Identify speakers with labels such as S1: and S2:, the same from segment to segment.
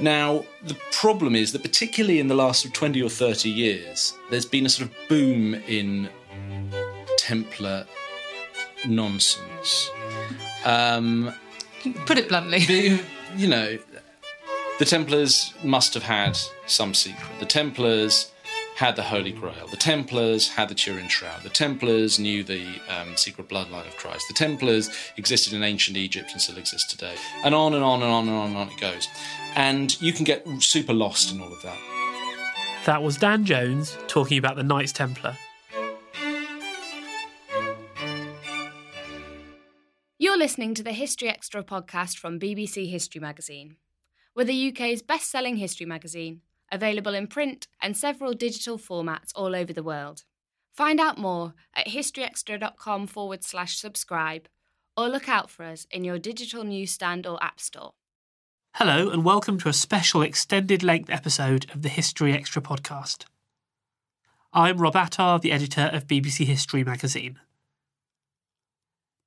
S1: Now, the problem is that, particularly in the last 20 or 30 years, there's been a sort of boom in Templar nonsense. Um,
S2: Put it bluntly.
S1: the- you know, the Templars must have had some secret. The Templars had the Holy Grail. The Templars had the Turin Shroud. The Templars knew the um, secret bloodline of Christ. The Templars existed in ancient Egypt and still exist today. And on and on and on and on and on it goes. And you can get super lost in all of that.
S3: That was Dan Jones talking about the Knights Templar.
S4: You're listening to the History Extra podcast from BBC History Magazine. We're the UK's best selling history magazine, available in print and several digital formats all over the world. Find out more at historyextra.com forward slash subscribe or look out for us in your digital newsstand or app store.
S3: Hello, and welcome to a special extended length episode of the History Extra podcast. I'm Rob Attar, the editor of BBC History magazine.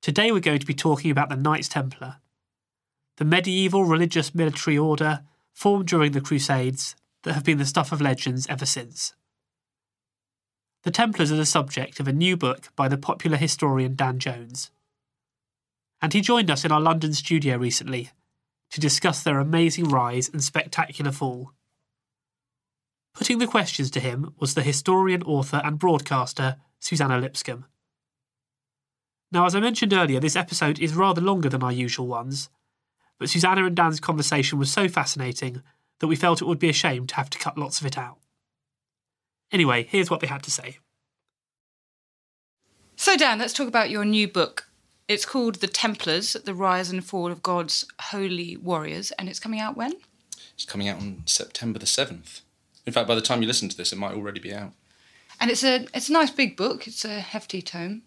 S3: Today we're going to be talking about the Knights Templar, the medieval religious military order formed during the Crusades that have been the stuff of legends ever since. The Templars are the subject of a new book by the popular historian Dan Jones. And he joined us in our London studio recently to discuss their amazing rise and spectacular fall. Putting the questions to him was the historian, author, and broadcaster Suzannah Lipscomb. Now, as I mentioned earlier, this episode is rather longer than our usual ones, but Suzannah and Dan's conversation was so fascinating that we felt it would be a shame to have to cut lots of it out. Anyway, here's what they had to say.
S2: So, Dan, let's talk about your new book. It's called The Templars The Rise and Fall of God's Holy Warriors, and it's coming out when?
S1: It's coming out on September the 7th. In fact, by the time you listen to this, it might already be out.
S2: And it's a it's a nice big book. It's a hefty tome.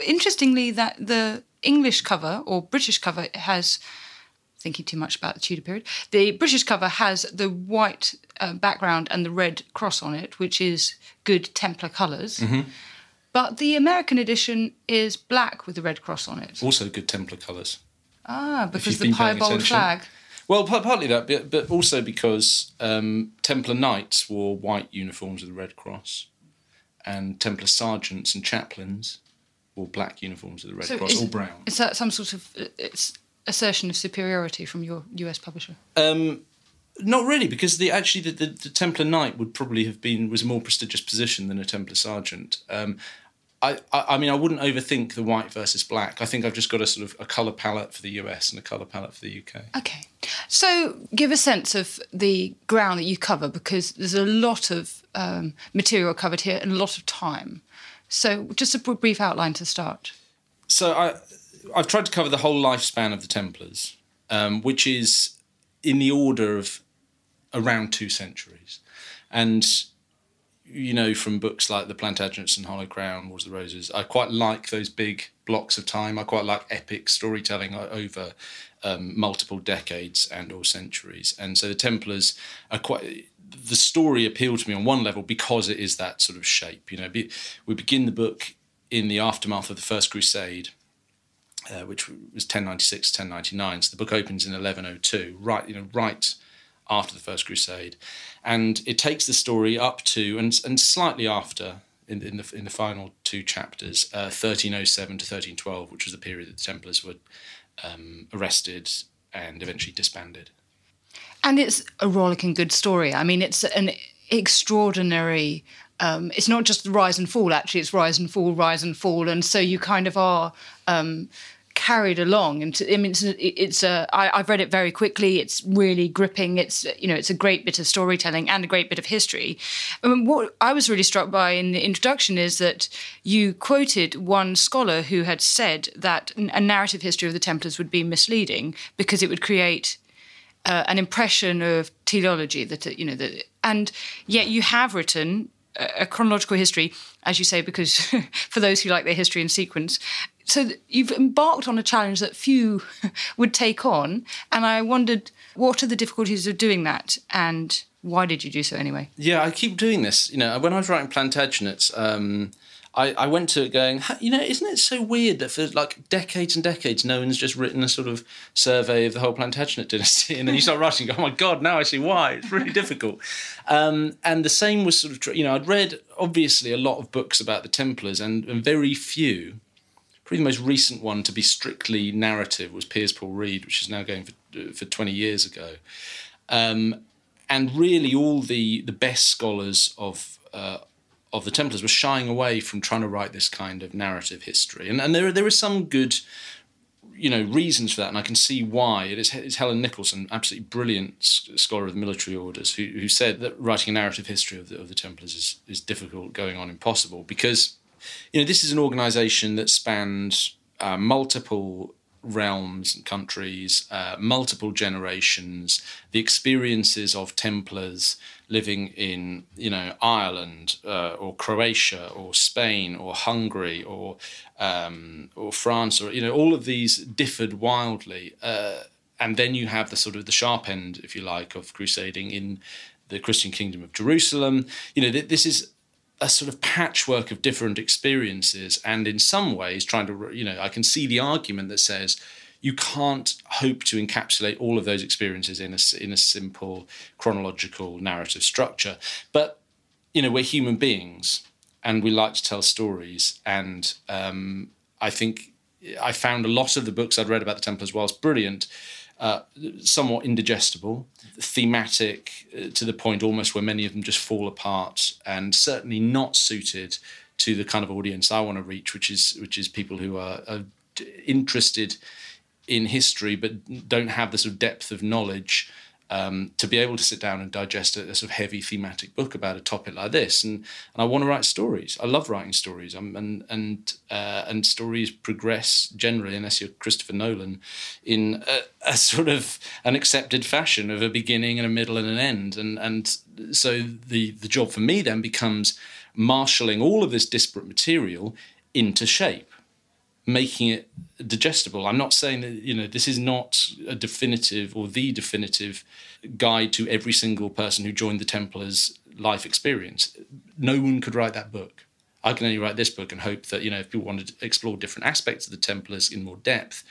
S2: Interestingly, that the English cover or British cover has thinking too much about the Tudor period. The British cover has the white uh, background and the red cross on it, which is good Templar colors But the American edition is black with the red cross on it.
S1: Also, good Templar colours.
S2: Ah, because the piebald flag.
S1: Well, par- partly that, but, but also because um, Templar knights wore white uniforms with the red cross, and Templar sergeants and chaplains wore black uniforms with the red
S2: So
S1: cross,
S2: is-
S1: all brown.
S2: Is that some sort of uh, it's assertion of superiority from your US publisher?
S1: Um, not really, because the actually the, the, the Templar knight would probably have been was a more prestigious position than a Templar sergeant. Um, I, I, I mean, I wouldn't overthink the white versus black. I think I've just got a sort of a colour palette for the US and a colour palette for the UK.
S2: Okay. So give a sense of the ground that you cover because there's a lot of um, material covered here and a lot of time. So just a brief outline to start.
S1: so I, I've tried to cover the whole lifespan of the Templars, um, which is in the order of around two centuries, and you know from books like the Plantagenets and Hollow Crown, Wars of the Roses, I quite like those big blocks of time. I quite like epic storytelling over um, multiple decades and or centuries, and so the Templars are quite. The story appealed to me on one level because it is that sort of shape. You know, we begin the book in the aftermath of the First Crusade, uh, which was 1096 1099. So the book opens in 1102, right, you know, right after the First Crusade, and it takes the story up to and and slightly after in, in the in the final two chapters, uh, 1307 to 1312, which was the period that the Templars were um, arrested and eventually disbanded.
S2: And it's a rollicking good story. I mean, it's an extraordinary. Um, it's not just rise and fall. Actually, it's rise and fall, rise and fall, and so you kind of are um, carried along. And I mean, it's, it's a. I, I've read it very quickly. It's really gripping. It's you know, it's a great bit of storytelling and a great bit of history. I mean, what I was really struck by in the introduction is that you quoted one scholar who had said that a narrative history of the Templars would be misleading because it would create uh, an impression of teleology that you know that, and yet you have written a chronological history, as you say, because for those who like their history in sequence. So you've embarked on a challenge that few would take on, and I wondered what are the difficulties of doing that, and why did you do so anyway?
S1: Yeah, I keep doing this. You know, when I was writing Plantagenets, um, I, I went to it going, you know, isn't it so weird that for like decades and decades, no one's just written a sort of survey of the whole Plantagenet dynasty, and then you start writing, go, oh my god, now I see why. It's really difficult. Um, and the same was sort of, you know, I'd read obviously a lot of books about the Templars, and, and very few. Probably the most recent one to be strictly narrative was Piers Paul Read, which is now going for for twenty years ago. Um, and really, all the the best scholars of uh, of the Templars were shying away from trying to write this kind of narrative history, and and there there are some good, you know, reasons for that, and I can see why. It is it's Helen Nicholson, absolutely brilliant scholar of the military orders, who who said that writing a narrative history of the of the Templars is is difficult, going on impossible, because you know this is an organisation that spans uh, multiple realms and countries, uh, multiple generations, the experiences of Templars living in, you know, Ireland uh, or Croatia or Spain or Hungary or um, or France or you know all of these differed wildly. Uh, and then you have the sort of the sharp end, if you like, of crusading in the Christian kingdom of Jerusalem. You know, th- this is a sort of patchwork of different experiences and in some ways trying to you know i can see the argument that says you can't hope to encapsulate all of those experiences in a, in a simple chronological narrative structure. But you know we're human beings and we like to tell stories and um, i think i found a lot of the books i'd read about the templars whilst brilliant uh, somewhat indigestible, thematic uh, to the point almost where many of them just fall apart, and certainly not suited to the kind of audience I want to reach, which is which is people who are, are interested in history but don't have the sort of depth of knowledge um, to be able to sit down and digest a, a, sort of heavy thematic book about a topic like this. And, and I want to write stories. I love writing stories. Um, and and uh, and stories progress generally, unless you're Christopher Nolan, in a, a, sort of an accepted fashion of a beginning and a middle and an end. And and so the the job for me then becomes marshalling all of this disparate material into shape making it digestible. I'm not saying that you know this is not a definitive or the definitive guide to every single person who joined the Templars life experience. No one could write that book. I can only write this book and hope that you know if people wanted to explore different aspects of the Templars in more depth,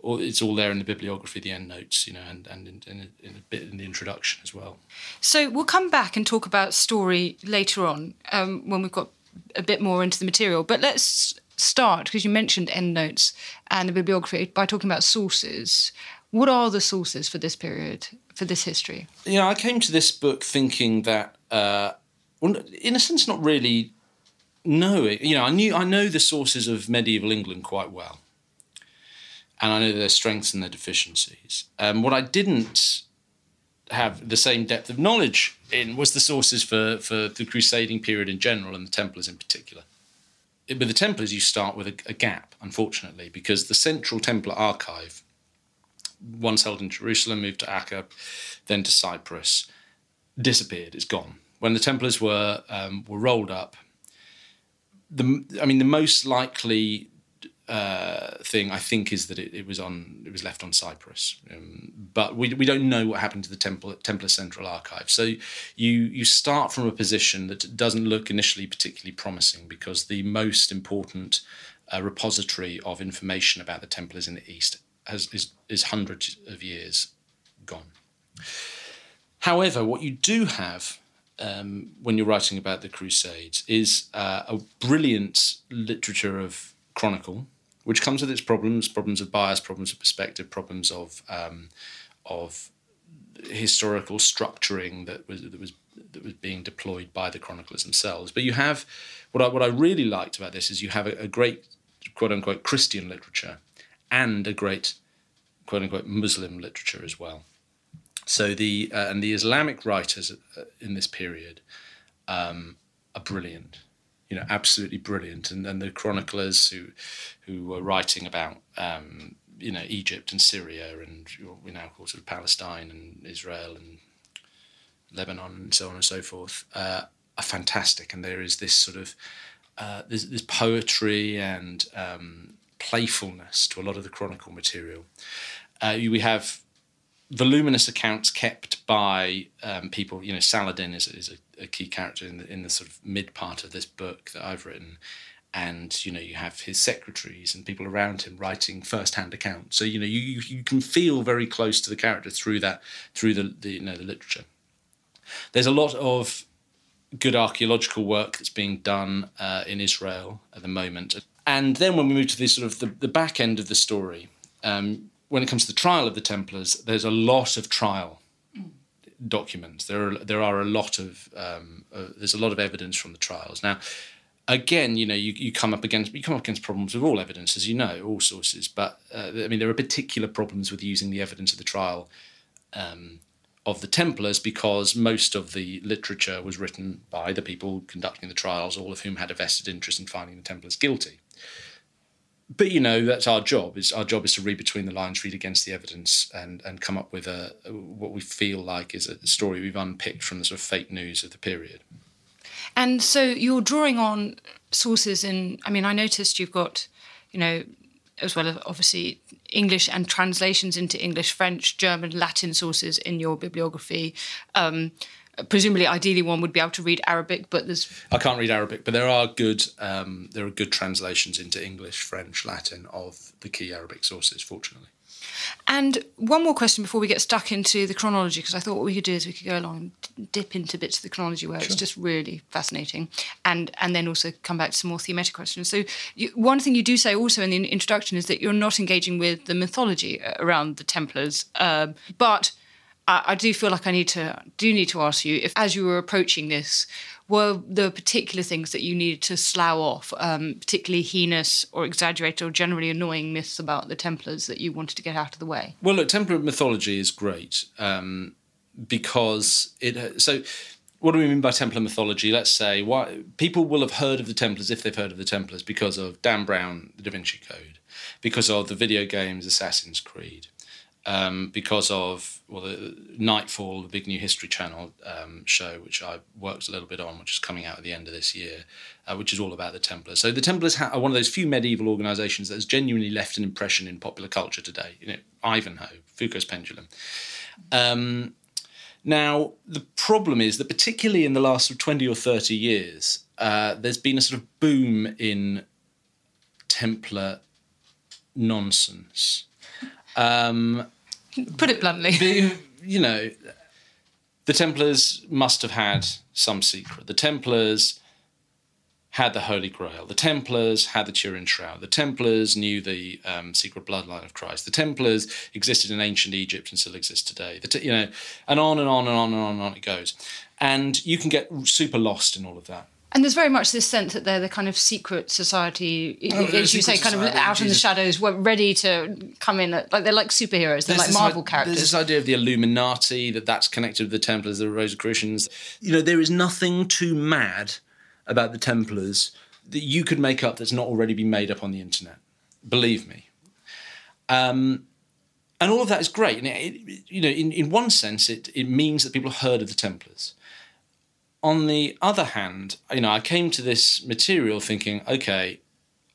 S1: or it's all there in the bibliography, the end notes, you know, and and in, in, a, in a bit in the introduction as well.
S2: So we'll come back and talk about story later on um, when we've got a bit more into the material. But let's start because you mentioned endnotes and the bibliography by talking about sources. What are the sources for this period, for this history?
S1: You know, I came to this book thinking that, uh, in a sense, not really knowing. You know, I knew I know the sources of medieval England quite well, and I know their strengths and their deficiencies. Um, what I didn't have the same depth of knowledge in was the sources for for the crusading period in general and the Templars in particular with the Templars, you start with a, a, gap, unfortunately, because the central Templar archive, once held in Jerusalem, moved to Acca, then to Cyprus, disappeared. It's gone. When the Templars were um, were rolled up, the I mean, the most likely uh, thing I think is that it, it, was on it was left on Cyprus, um, but we, we don't know what happened to the Temple, Templar Central Archive. So you you start from a position that doesn't look initially particularly promising because the most important uh, repository of information about the Templars in the East has is is hundreds of years gone. However, what you do have um, when you're writing about the Crusades is uh, a brilliant literature of chronicle, which comes with its problems, problems of bias, problems of perspective, problems of um, of historical structuring that was that was that was being deployed by the chroniclers themselves. But you have what I what I really liked about this is you have a, a great quote unquote Christian literature and a great quote unquote Muslim literature as well. So the uh, and the Islamic writers uh, in this period um, are brilliant, you know, absolutely brilliant, and, then the chroniclers who who were writing about um, you know Egypt and Syria and we now call sort of Palestine and Israel and Lebanon and so on and so forth uh, are fantastic, and there is this sort of uh, there's, poetry and um, playfulness to a lot of the chronicle material. Uh, we have voluminous accounts kept by um, people. You know, Saladin is, is a, a, key character in the in the sort of mid part of this book that I've written, and you know you have his secretaries and people around him writing first-hand accounts. So you know you you can feel very close to the character through that through the, the you know the literature. There's a lot of good archaeological work that's being done uh, in Israel at the moment. And then when we move to the sort of the, the back end of the story, um, when it comes to the trial of the Templars, there's a lot of trial documents. There are there are a lot of um, uh, there's a lot of evidence from the trials. Now, again, you know, you, you come up against you come up against problems with all evidence, as you know, all sources. But uh, I mean, there are particular problems with using the evidence of the trial um, of the Templars because most of the literature was written by the people conducting the trials, all of whom had a vested interest in finding the Templars guilty but you know that's our job. Is our job is to read between the lines read against the evidence and and come up with a what we feel like is a story we've unpicked from the sort of fake news of the period.
S2: And so you're drawing on sources in i mean i noticed you've got you know as well as obviously english and translations into english french german latin sources in your bibliography. Um, presumably ideally one would be able to read arabic but there's
S1: i can't read arabic but there are good um, there are good translations into english french latin of the key arabic sources fortunately
S2: and one more question before we get stuck into the chronology because i thought what we could do is we could go along and dip into bits of the chronology where sure. it's just really fascinating and and then also come back to some more thematic questions so you, one thing you do say also in the introduction is that you're not engaging with the mythology around the templars um, but I, I do feel like I need to do need to ask you if, as you were approaching this, were there particular things that you needed to slough off, um, particularly heinous or exaggerated or generally annoying myths about the Templars that you wanted to get out of the way?
S1: Well, look, Templar mythology is great um, because it. So, what do we mean by Templar mythology? Let's say why people will have heard of the Templars if they've heard of the Templars because of Dan Brown, the Da Vinci Code, because of the video games Assassin's Creed, um, because of well, the Knightfall, the big new History Channel um, show, which I worked a little bit on, which is coming out at the end of this year, uh, which is all about the Templars. So the Templars are one of those few medieval organisations that has genuinely left an impression in popular culture today. You know, Ivanhoe, Foucault's Pendulum. Um, now, the problem is that particularly in the last 20 or 30 years, uh, there's been a sort of boom in Templar nonsense. Um,
S2: Put it bluntly.
S1: you know, the Templars must have had some secret. The Templars had the Holy Grail. The Templars had the Turin Shroud. The Templars knew the um, secret bloodline of Christ. The Templars existed in ancient Egypt and still exist today. The you know, and on and on and on and on and on it goes. And you can get super lost in all of that.
S2: And there's very much this sense that they're the kind of secret society, oh, as you say, kind of out in the shadows, ready to come in. Like they're like superheroes. They're there's like Marvel characters.
S1: There's this idea of the Illuminati that that's connected with the Templars, the Rosicrucians. You know, there is nothing too mad about the Templars that you could make up that's not already been made up on the internet. Believe me. Um, and all of that is great. And it, it, you know, in, in one sense, it, it means that people have heard of the Templars on the other hand, you know, I came to this material thinking, okay,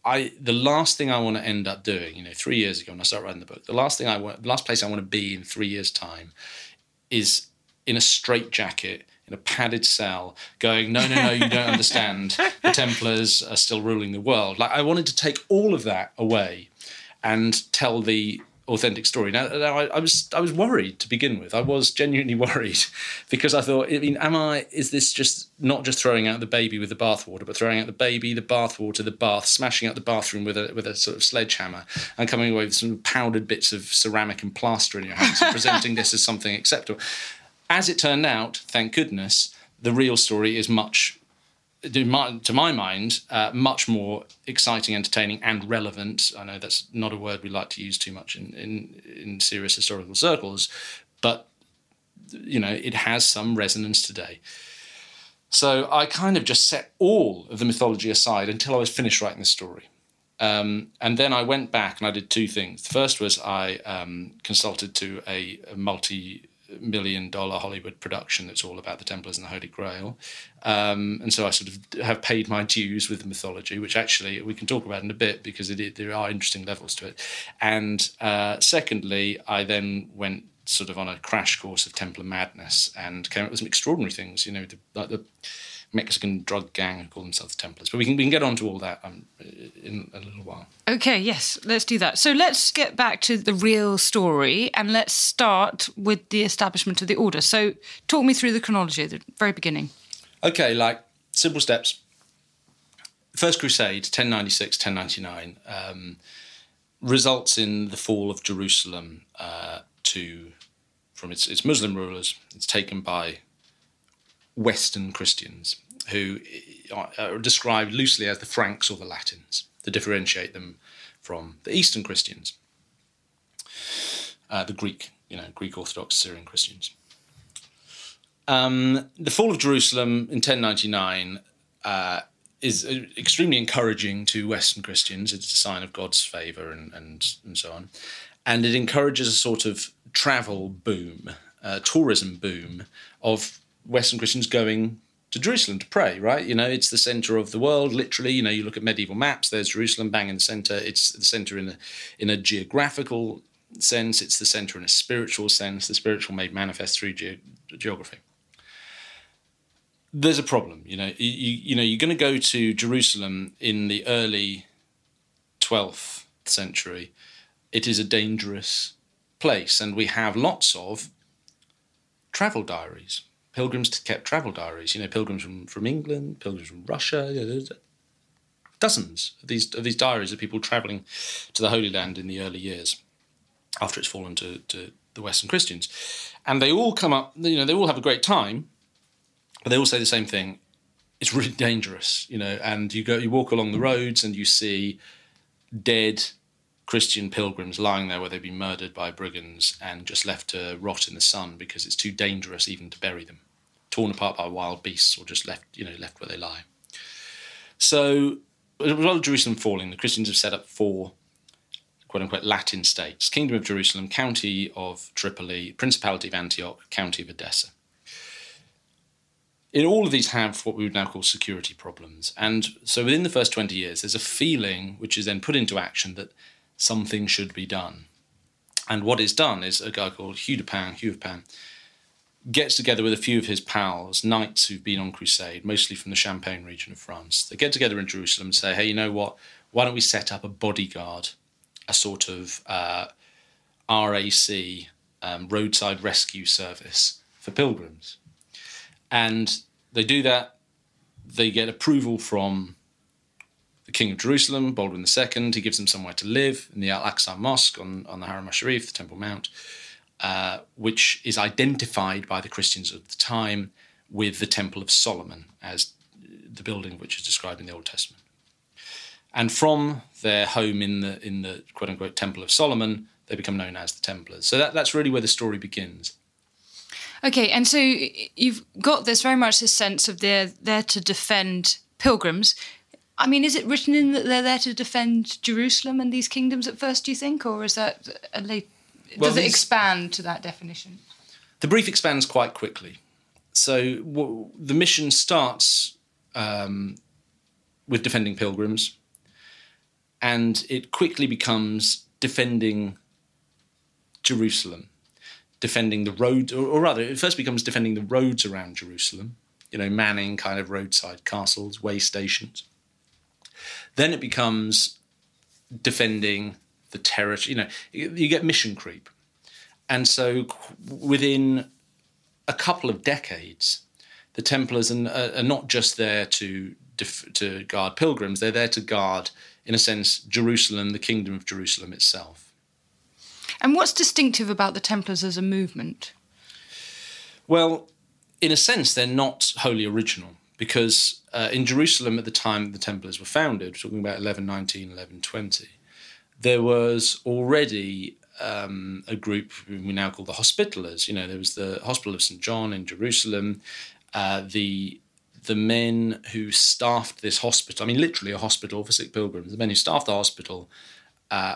S1: I the last thing I want to end up doing, you know, three years ago when I started writing the book, the last thing I want, the last place I want to be in three years' time, is in a straitjacket in a padded cell, going, no, no, no, you don't understand. The Templars are still ruling the world. Like I wanted to take all of that away, and tell the authentic story. Now, now I, I, was I was worried to begin with. I was genuinely worried because I thought, I mean, am I? Is this just not just throwing out the baby with the bathwater, but throwing out the baby, the bathwater, the bath, smashing out the bathroom with a with a sort of sledgehammer, and coming away with some powdered bits of ceramic and plaster in your hands, and presenting this as something acceptable? As it turned out, thank goodness, the real story is much to my mind, uh, much more exciting, entertaining, and relevant. I know that's not a word we like to use too much in, in, in serious historical circles, but you know it has some resonance today. So I kind of just set all of the mythology aside until I was finished writing the story. Um, and then I went back and I did two things. The first was I um, consulted to a, a multi million dollar Hollywood production that's all about the Templars and the Holy Grail. Um, and so I sort of have paid my dues with the mythology, which actually we can talk about in a bit because it, there are interesting levels to it. And uh, secondly, I then went sort of on a crash course of Templar madness and came up with some extraordinary things, you know, the, like the Mexican drug gang who call themselves Templars. But we can we can get on to all that um, in a little while.
S2: Okay, yes, let's do that. So let's get back to the real story and let's start with the establishment of the order. So talk me through the chronology at the very beginning.
S1: Okay, like simple steps. First Crusade, 1096, 1099, um, results in the fall of Jerusalem uh, to from its, its Muslim rulers. It's taken by Western Christians, who are described loosely as the Franks or the Latins, to differentiate them from the Eastern Christians, uh, the Greek, you know, Greek Orthodox Syrian Christians. Um, the fall of Jerusalem in 1099 uh, is extremely encouraging to Western Christians. It's a sign of God's favour and, and, and so on. And it encourages a sort of travel boom, uh, tourism boom of Western Christians going to Jerusalem to pray, right? You know, it's the center of the world, literally. You know, you look at medieval maps, there's Jerusalem bang in the center. It's the center in a, in a geographical sense, it's the center in a spiritual sense, the spiritual made manifest through ge- geography. There's a problem, you know. You, you know, you're going to go to Jerusalem in the early 12th century. It is a dangerous place, and we have lots of travel diaries pilgrims kept travel diaries. You know, pilgrims from, from England, pilgrims from Russia. You know, dozens of these of these diaries of people traveling to the Holy Land in the early years after it's fallen to, to the Western Christians, and they all come up. You know, they all have a great time, but they all say the same thing. It's really dangerous, you know. And you go, you walk along the roads, and you see dead Christian pilgrims lying there where they've been murdered by brigands and just left to rot in the sun because it's too dangerous even to bury them, torn apart by wild beasts or just left, you know, left where they lie. So, as a result of Jerusalem falling, the Christians have set up four quote unquote Latin states Kingdom of Jerusalem, County of Tripoli, Principality of Antioch, County of Edessa. In all of these have what we would now call security problems. And so within the first 20 years, there's a feeling which is then put into action that something should be done. And what is done is a guy called Hugh de Payns, Hugh of Payns, gets together with a few of his pals, knights who've been on crusade, mostly from the Champagne region of France. They get together in Jerusalem and say, hey, you know what? Why don't we set up a bodyguard, a sort of uh, RAC, um, roadside rescue service for pilgrims? And they do that. They get approval from the King of Jerusalem, Baldwin II. He gives them somewhere to live in the Al Aqsa Mosque on, on the Haram Sharif, the Temple Mount, uh, which is identified by the Christians of the time with the Temple of Solomon as the building which is described in the Old Testament. And from their home in the in the quote unquote Temple of Solomon, they become known as the Templars. So that, that's really where the story begins.
S2: Okay, and so you've got this very much this sense of they're there to defend pilgrims I mean, is it written in that they're there to defend Jerusalem and these kingdoms at first? Do you think, or is that a late? Well, does it expand to that definition?
S1: The brief expands quite quickly. So w- the mission starts um, with defending pilgrims, and it quickly becomes defending Jerusalem, defending the road, or, or rather, it first becomes defending the roads around Jerusalem. You know, manning kind of roadside castles, way stations then it becomes defending the territory. You know, you, get mission creep, and so within a couple of decades, the Templars are, are not just there to def- to guard pilgrims; they're there to guard, in a sense, Jerusalem, the kingdom of Jerusalem itself.
S2: And what's distinctive about the Templars as a movement?
S1: Well, in a sense, they're not wholly original because uh, in Jerusalem at the time the Templars were founded, talking about 1119, 1120, there was already um, a group we now call the Hospitallers. You know, there was the Hospital of St. John in Jerusalem, uh, the the men who staffed this hospital, I mean, literally a hospital for sick pilgrims, the men who staffed the hospital uh,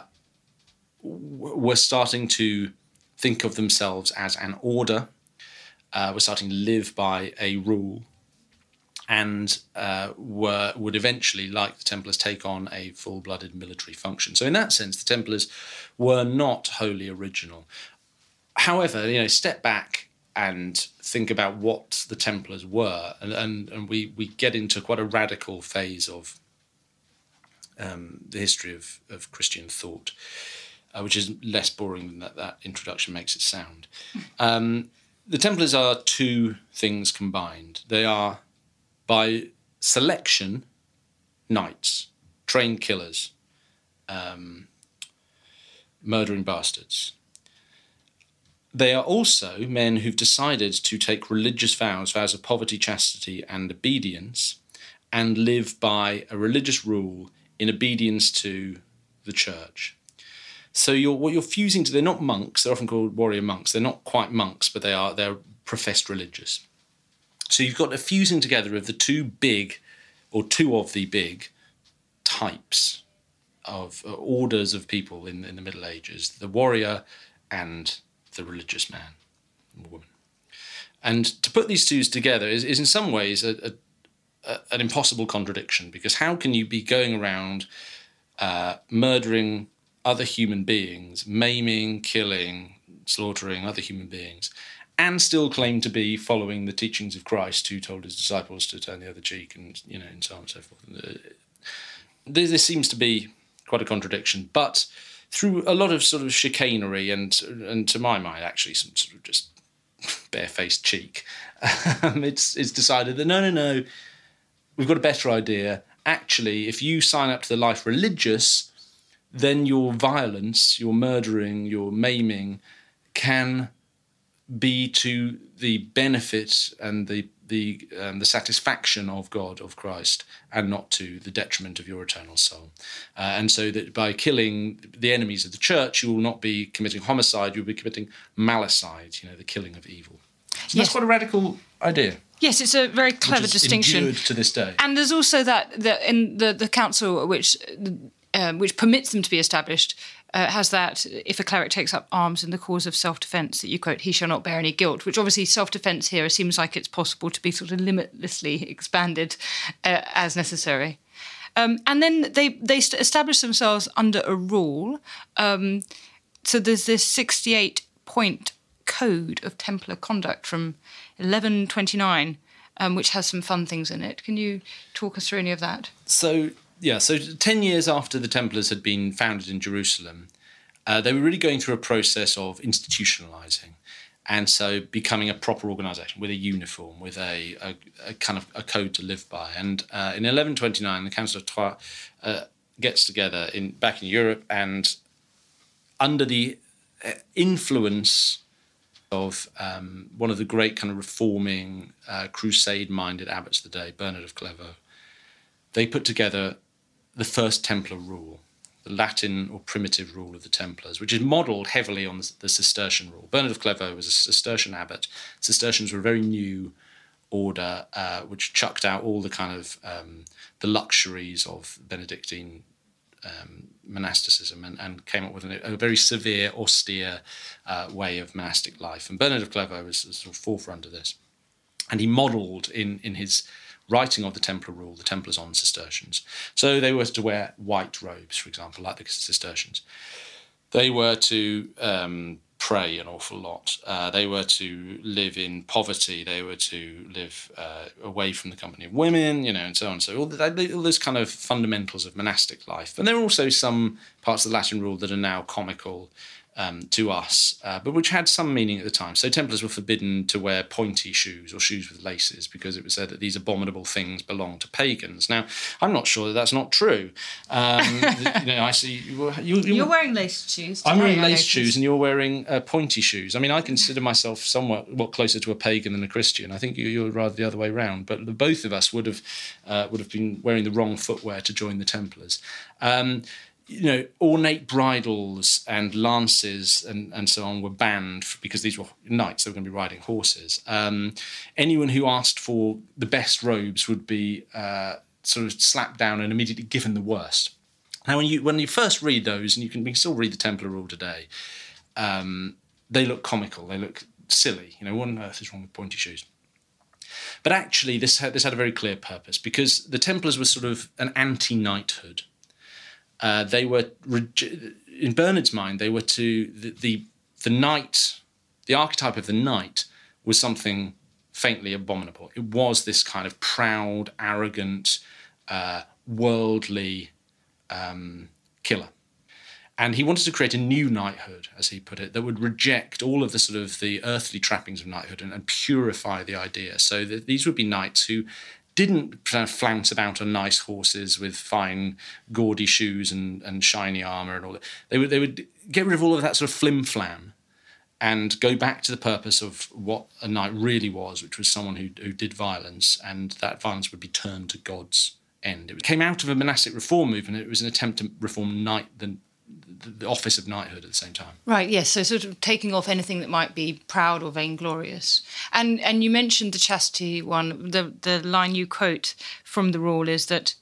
S1: w- were starting to think of themselves as an order uh, were starting to live by a rule and uh, were would eventually, like the Templars, take on a full-blooded military function. So, in that sense, the Templars were not wholly original. However, you know, step back and think about what the Templars were, and and, and we we get into quite a radical phase of um, the history of of Christian thought, uh, which is less boring than that that introduction makes it sound. Um, the Templars are two things combined. They are, by selection, knights, trained killers, um, murdering bastards. They are also men who've decided to take religious vows, vows of poverty, chastity, and obedience, and live by a religious rule in obedience to the church. So you're what you're fusing to. They're not monks. They're often called warrior monks. They're not quite monks, but they are. They're professed religious. So you've got a fusing together of the two big, or two of the big, types of uh, orders of people in in the Middle Ages: the warrior and the religious man or woman. And to put these two together is, is in some ways a, a, an impossible contradiction because how can you be going around uh, murdering other human beings, maiming, killing, slaughtering other human beings, and still claim to be following the teachings of Christ, who told his disciples to turn the other cheek, and you know, and so on and so forth. Uh, This, this seems to be quite a contradiction, but through a lot of sort of chicanery and, and to my mind, actually some sort of just barefaced cheek, um, it's it's decided that no, no, no, we've got a better idea. Actually, if you sign up to the life religious, then your violence, your murdering, your maiming can be to the benefit and the the um, the satisfaction of God of Christ, and not to the detriment of your eternal soul. Uh, and so that by killing the enemies of the church, you will not be committing homicide; you'll be committing malicide. You know, the killing of evil. So
S2: Yes.
S1: that's quite a radical idea.
S2: Yes, it's a very clever distinction.
S1: to this day.
S2: And there's also that, that in the, the council which um, which permits them to be established uh, has that if a cleric takes up arms in the cause of self-defence that you quote he shall not bear any guilt which obviously self-defence here seems like it's possible to be sort of limitlessly expanded uh, as necessary. Um, and then they they st- establish themselves under a rule um, so there's this 68 point code of Templar conduct from 1129 um, which has some fun things in it. Can you talk us through any of that?
S1: So yeah, so ten years after the Templars had been founded in Jerusalem, uh, they were really going through a process of institutionalizing, and so becoming a proper organization with a uniform, with a, a, a kind of a code to live by. And uh, in 1129, the Council of Troyes uh, gets together in back in Europe, and under the uh, influence of um, one of the great kind of reforming, uh, crusade-minded abbots of the day, Bernard of Clairvaux, they put together the first Templar rule, the Latin or primitive rule of the Templars, which is modelled heavily on the, Cistercian rule. Bernard of Clairvaux was a Cistercian abbot. Cistercians were a very new order, uh, which chucked out all the kind of um, the luxuries of Benedictine um, monasticism and, and, came up with a, a very severe, austere uh, way of monastic life. And Bernard of Clairvaux was the sort of forefront of this. And he modelled in, in his writing of the Templar rule, the Templars on Cistercians. So they were to wear white robes, for example, like the Cistercians. They were to um, pray an awful lot. Uh, they were to live in poverty. They were to live uh, away from the company of women, you know, and so on. So all, the, all those kind of fundamentals of monastic life. And there are also some parts of the Latin rule that are now comical um, to us, uh, but which had some meaning at the time. So Templars were forbidden to wear pointy shoes or shoes with laces because it was said that these abominable things belong to pagans. Now, I'm not sure that that's not true. Um, you know, I see you, you,
S2: You're wearing lace shoes.
S1: I'm wearing lace shoes, and you're wearing uh, pointy shoes. I mean, I consider myself somewhat what closer to a pagan than a Christian. I think you, you're rather the other way round. But the, both of us would have uh, would have been wearing the wrong footwear to join the Templars. Um, you know, ornate bridles and lances and, and so on were banned because these were knights. They were going to be riding horses. Um, anyone who asked for the best robes would be uh, sort of slapped down and immediately given the worst. Now, when you when you first read those, and you can, can still read the Templar Rule today, um, they look comical. They look silly. You know, what on earth is wrong with pointy shoes? But actually, this had, this had a very clear purpose because the Templars were sort of an anti-knighthood. Uh, they were, in Bernard's mind, they were to the, the the knight, the archetype of the knight was something faintly abominable. It was this kind of proud, arrogant, uh, worldly um, killer. And he wanted to create a new knighthood, as he put it, that would reject all of the sort of the earthly trappings of knighthood and, and purify the idea. So that these would be knights who didn't kind of flounce about on nice horses with fine, gaudy shoes and, and shiny armor and all that. They would they would get rid of all of that sort of flim flam and go back to the purpose of what a knight really was, which was someone who, who did violence, and that violence would be turned to God's end. It came out of a monastic reform movement. It was an attempt to reform knight the, the, office of knighthood at the same time.
S2: Right, yes. So sort of taking off anything that might be proud or vainglorious. And and you mentioned the chastity one. The the line you quote from the rule is that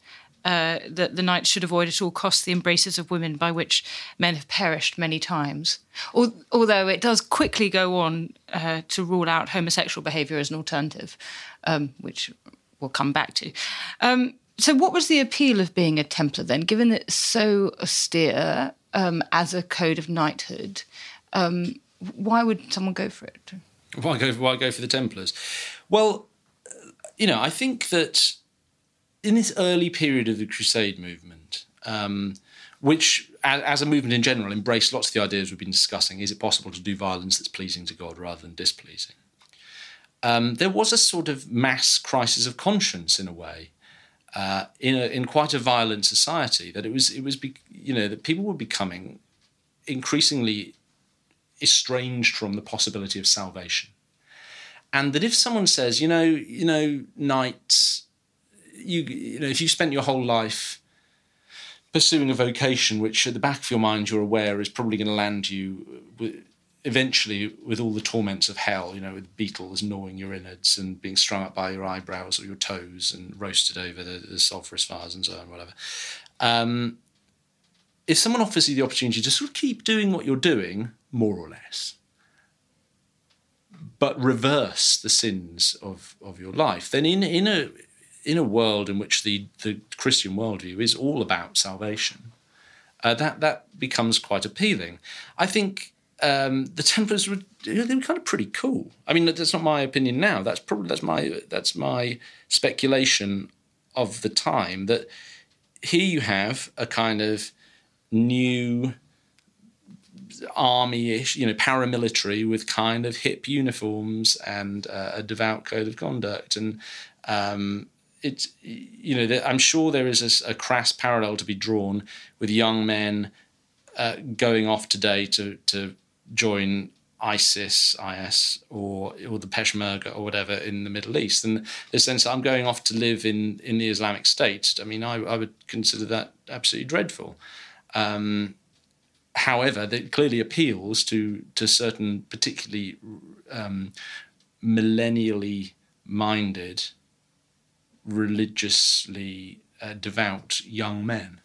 S2: uh, that the knights should avoid at all costs the embraces of women by which men have perished many times. Al- Although it does quickly go on uh, to rule out homosexual behaviour as an alternative, um, which we'll come back to. Um, so, what was the appeal of being a Templar then, given that it's so austere um, as a code of knighthood? Um, why would someone go for it?
S1: Why go? Why go for the Templars? Well, you know, I think that in this early period of the Crusade movement, um, which, as, as a movement in general, embraced lots of the ideas we've been discussing. Is it possible to do violence that's pleasing to God rather than displeasing? Um, there was a sort of mass crisis of conscience in a way. Uh, in a, in quite a violent society, that it was it was be, you know that people were becoming increasingly estranged from the possibility of salvation, and that if someone says, you know, you know, knights, you you know, if you spent your whole life pursuing a vocation which at the back of your mind you're aware is probably going to land you with, eventually with all the torments of hell, you know, with beetles gnawing your innards and being strung up by your eyebrows or your toes and roasted over the, the sulphurous fires and so on, whatever. Um, if someone offers you the opportunity to sort of keep doing what you're doing, more or less, but reverse the sins of, of your life, then in, in a in a world in which the, the Christian worldview is all about salvation, uh, that that becomes quite appealing. I think um, the Templars were they were kind of pretty cool. I mean, that's not my opinion now. That's probably that's my that's my speculation of the time. That here you have a kind of new army-ish, you know, paramilitary with kind of hip uniforms and uh, a devout code of conduct, and um, it's you know, I'm sure there is a crass parallel to be drawn with young men uh, going off today to to join ISIS, IS, or or the Peshmerga or whatever in the Middle East, and the sense that I'm going off to live in in the Islamic State. I mean, I, I would consider that absolutely dreadful. Um, however, that clearly appeals to to certain particularly um, millennially minded, religiously uh, devout young men.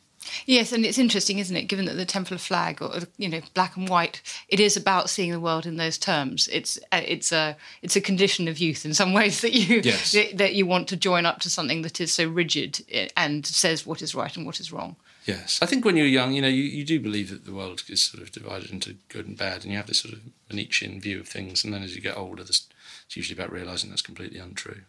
S2: Yes, and it's interesting, isn't it? Given that the Templar flag, or you know, black and white, it is about seeing the world in those terms. It's uh, it's a it's a condition of youth in some ways that you
S1: Yes.
S2: that, you want to join up to something that is so rigid eh, and says what is right and what is wrong.
S1: Yes, I think when you're young, you know, you, you do believe that the world is sort of divided into good and bad, and you have this sort of Nietzschean view of things. And then as you get older, this, it's usually about realizing that's completely untrue.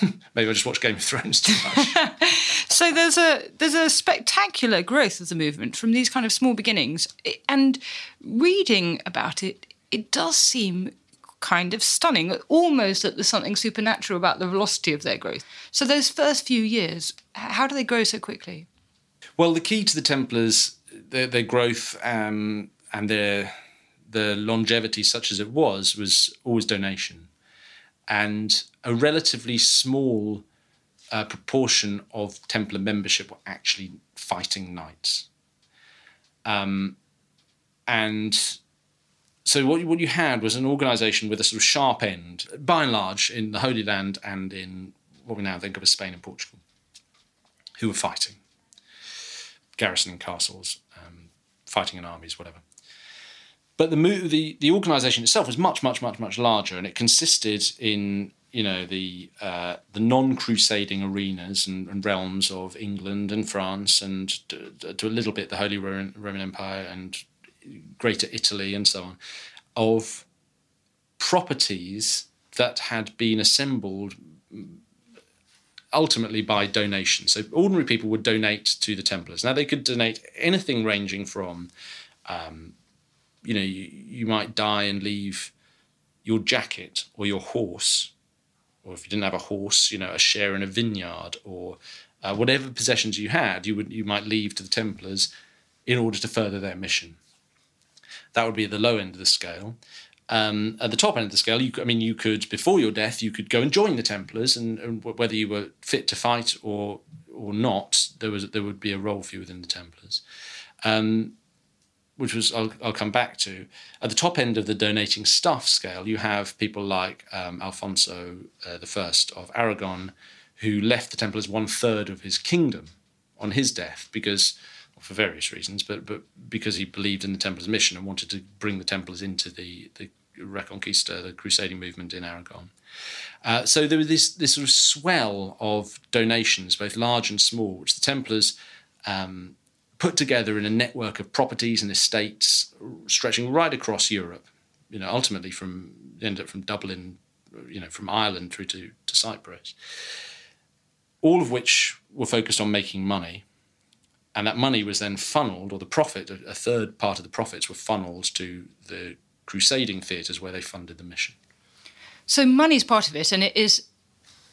S1: Maybe I just watch Game of Thrones too much.
S2: So there's a there's a spectacular growth of the movement from these kind of small beginnings, and reading about it, it does seem kind of stunning, almost that there's something supernatural about the velocity of their growth. So those first few years, how do they grow so quickly?
S1: Well, the key to the Templars, their, their growth um, and their the longevity, such as it was, was always donation, and a relatively small uh, proportion of Templar membership were actually fighting knights. Um, and so what you, what you had was an organisation with a sort of sharp end, by and large, in the Holy Land and in what we now think of as Spain and Portugal, who were fighting garrisoning castles, um, fighting in armies, whatever. But the the the organisation itself was much, much, much, much larger, and it consisted in you know the uh, the non-crusading arenas and, and realms of England and France, and to, to a little bit the Holy Roman, Empire and Greater Italy, and so on, of properties that had been assembled ultimately by donation. So ordinary people would donate to the Templars. Now they could donate anything ranging from, um, you know, you, you might die and leave your jacket or your horse, or if you didn't have a horse, you know, a share in a vineyard or uh, whatever possessions you had, you would you might leave to the Templars in order to further their mission. That would be the low end of the scale. Um, at the top end of the scale, you, I mean, you could before your death, you could go and join the Templars, and, and whether you were fit to fight or or not, there was there would be a role for you within the Templars, um, which was I'll, I'll come back to. At the top end of the donating stuff scale, you have people like um, Alfonso uh, the First of Aragon, who left the Templars one third of his kingdom on his death because for various reasons, but but because he believed in the Templars' mission and wanted to bring the Templars into the the Reconquista, the crusading movement in Aragon. Uh, so there was this this sort of swell of donations, both large and small, which the Templars um, put together in a network of properties and estates stretching right across Europe. You know, ultimately from end up from Dublin, you know, from Ireland through to, to Cyprus. All of which were focused on making money and that money was then funneled, or the profit, a third part of the profits were funneled to the crusading theatres where they funded the mission.
S2: So money's part of it, and it is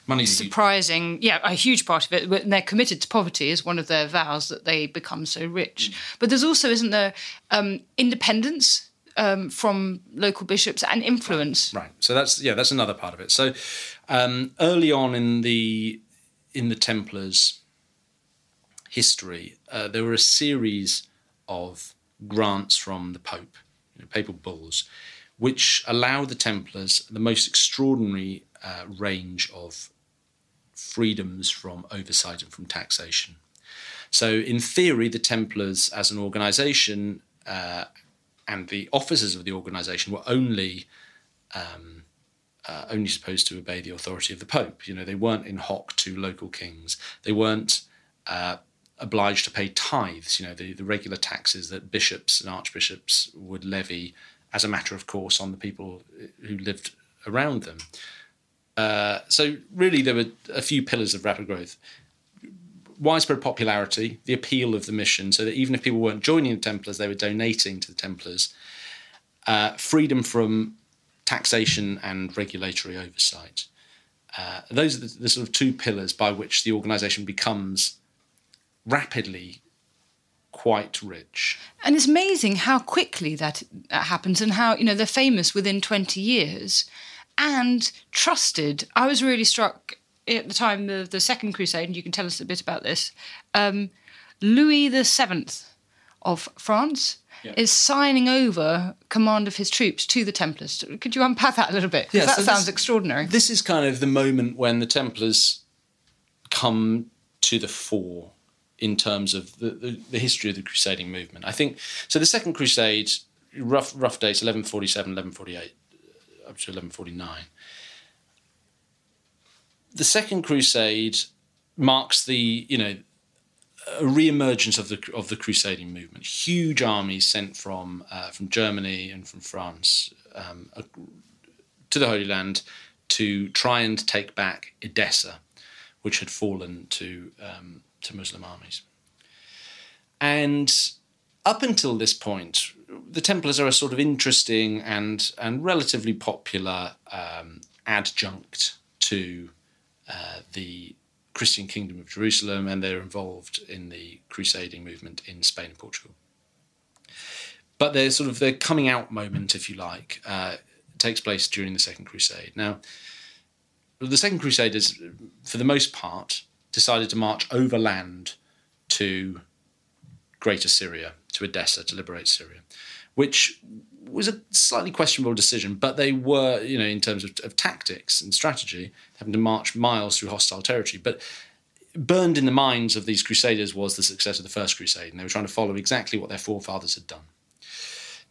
S1: Money,
S2: surprising. Yeah, a huge part of it. But they're committed to poverty is one of their vows that they become so rich. But there's also, isn't there, um, independence um, from local bishops and influence.
S1: right. So that's yeah, that's another part of it. So um, early on in the in the Templars' history, uh, there were a series of grants from the Pope, you know, papal bulls, which allowed the Templars the most extraordinary uh, range of freedoms from oversight and from taxation. So, in theory, the Templars as an organization uh, and the officers of the organization were only um, uh, only supposed to obey the authority of the Pope. You know, they weren't in hock to local kings. They weren't uh, obliged to pay tithes. You know, the, the regular taxes that bishops and archbishops would levy as a matter of course on the people who lived around them. Uh, so really, there were a few pillars of rapid growth. Widespread popularity, the appeal of the mission, so that even if people weren't joining the Templars, they were donating to the Templars. Uh, freedom from taxation and regulatory oversight. Uh, those are the, the sort of two pillars by which the organisation becomes rapidly quite rich.
S2: And it's amazing how quickly that, that happens and how, you know, they're famous within 20 years and trusted. I was really struck at the time of the Second Crusade, and you can tell us a bit about this. Um, Louis the Seventh of France yeah. is signing over command of his troops to the Templars. Could you unpack that a little bit?
S1: Yeah,
S2: that
S1: so
S2: sounds
S1: this,
S2: extraordinary.
S1: This is kind of the moment when the Templars come to the fore in terms of the, the, the history of the crusading movement. I think so. The Second Crusade, rough rough dates, 1147, 1148 up to eleven forty nine. The Second Crusade marks the you know a re-emergence of the of the crusading movement. Huge armies sent from uh, from Germany and from France um, to the Holy Land to try and take back Edessa, which had fallen to um, to Muslim armies. And up until this point, the Templars are a sort of interesting and and relatively popular um, adjunct to uh, the Christian Kingdom of Jerusalem, and they're involved in the crusading movement in Spain and Portugal. But their sort of their coming out moment, if you like, uh, takes place during the Second Crusade. Now, the Second Crusaders, for the most part, decided to march overland to Greater Syria, to Edessa, to liberate Syria, which was a slightly questionable decision, but they were, you know, in terms of, of tactics and strategy, having to march miles through hostile territory. But burned in the minds of these crusaders was the success of the First Crusade, and they were trying to follow exactly what their forefathers had done.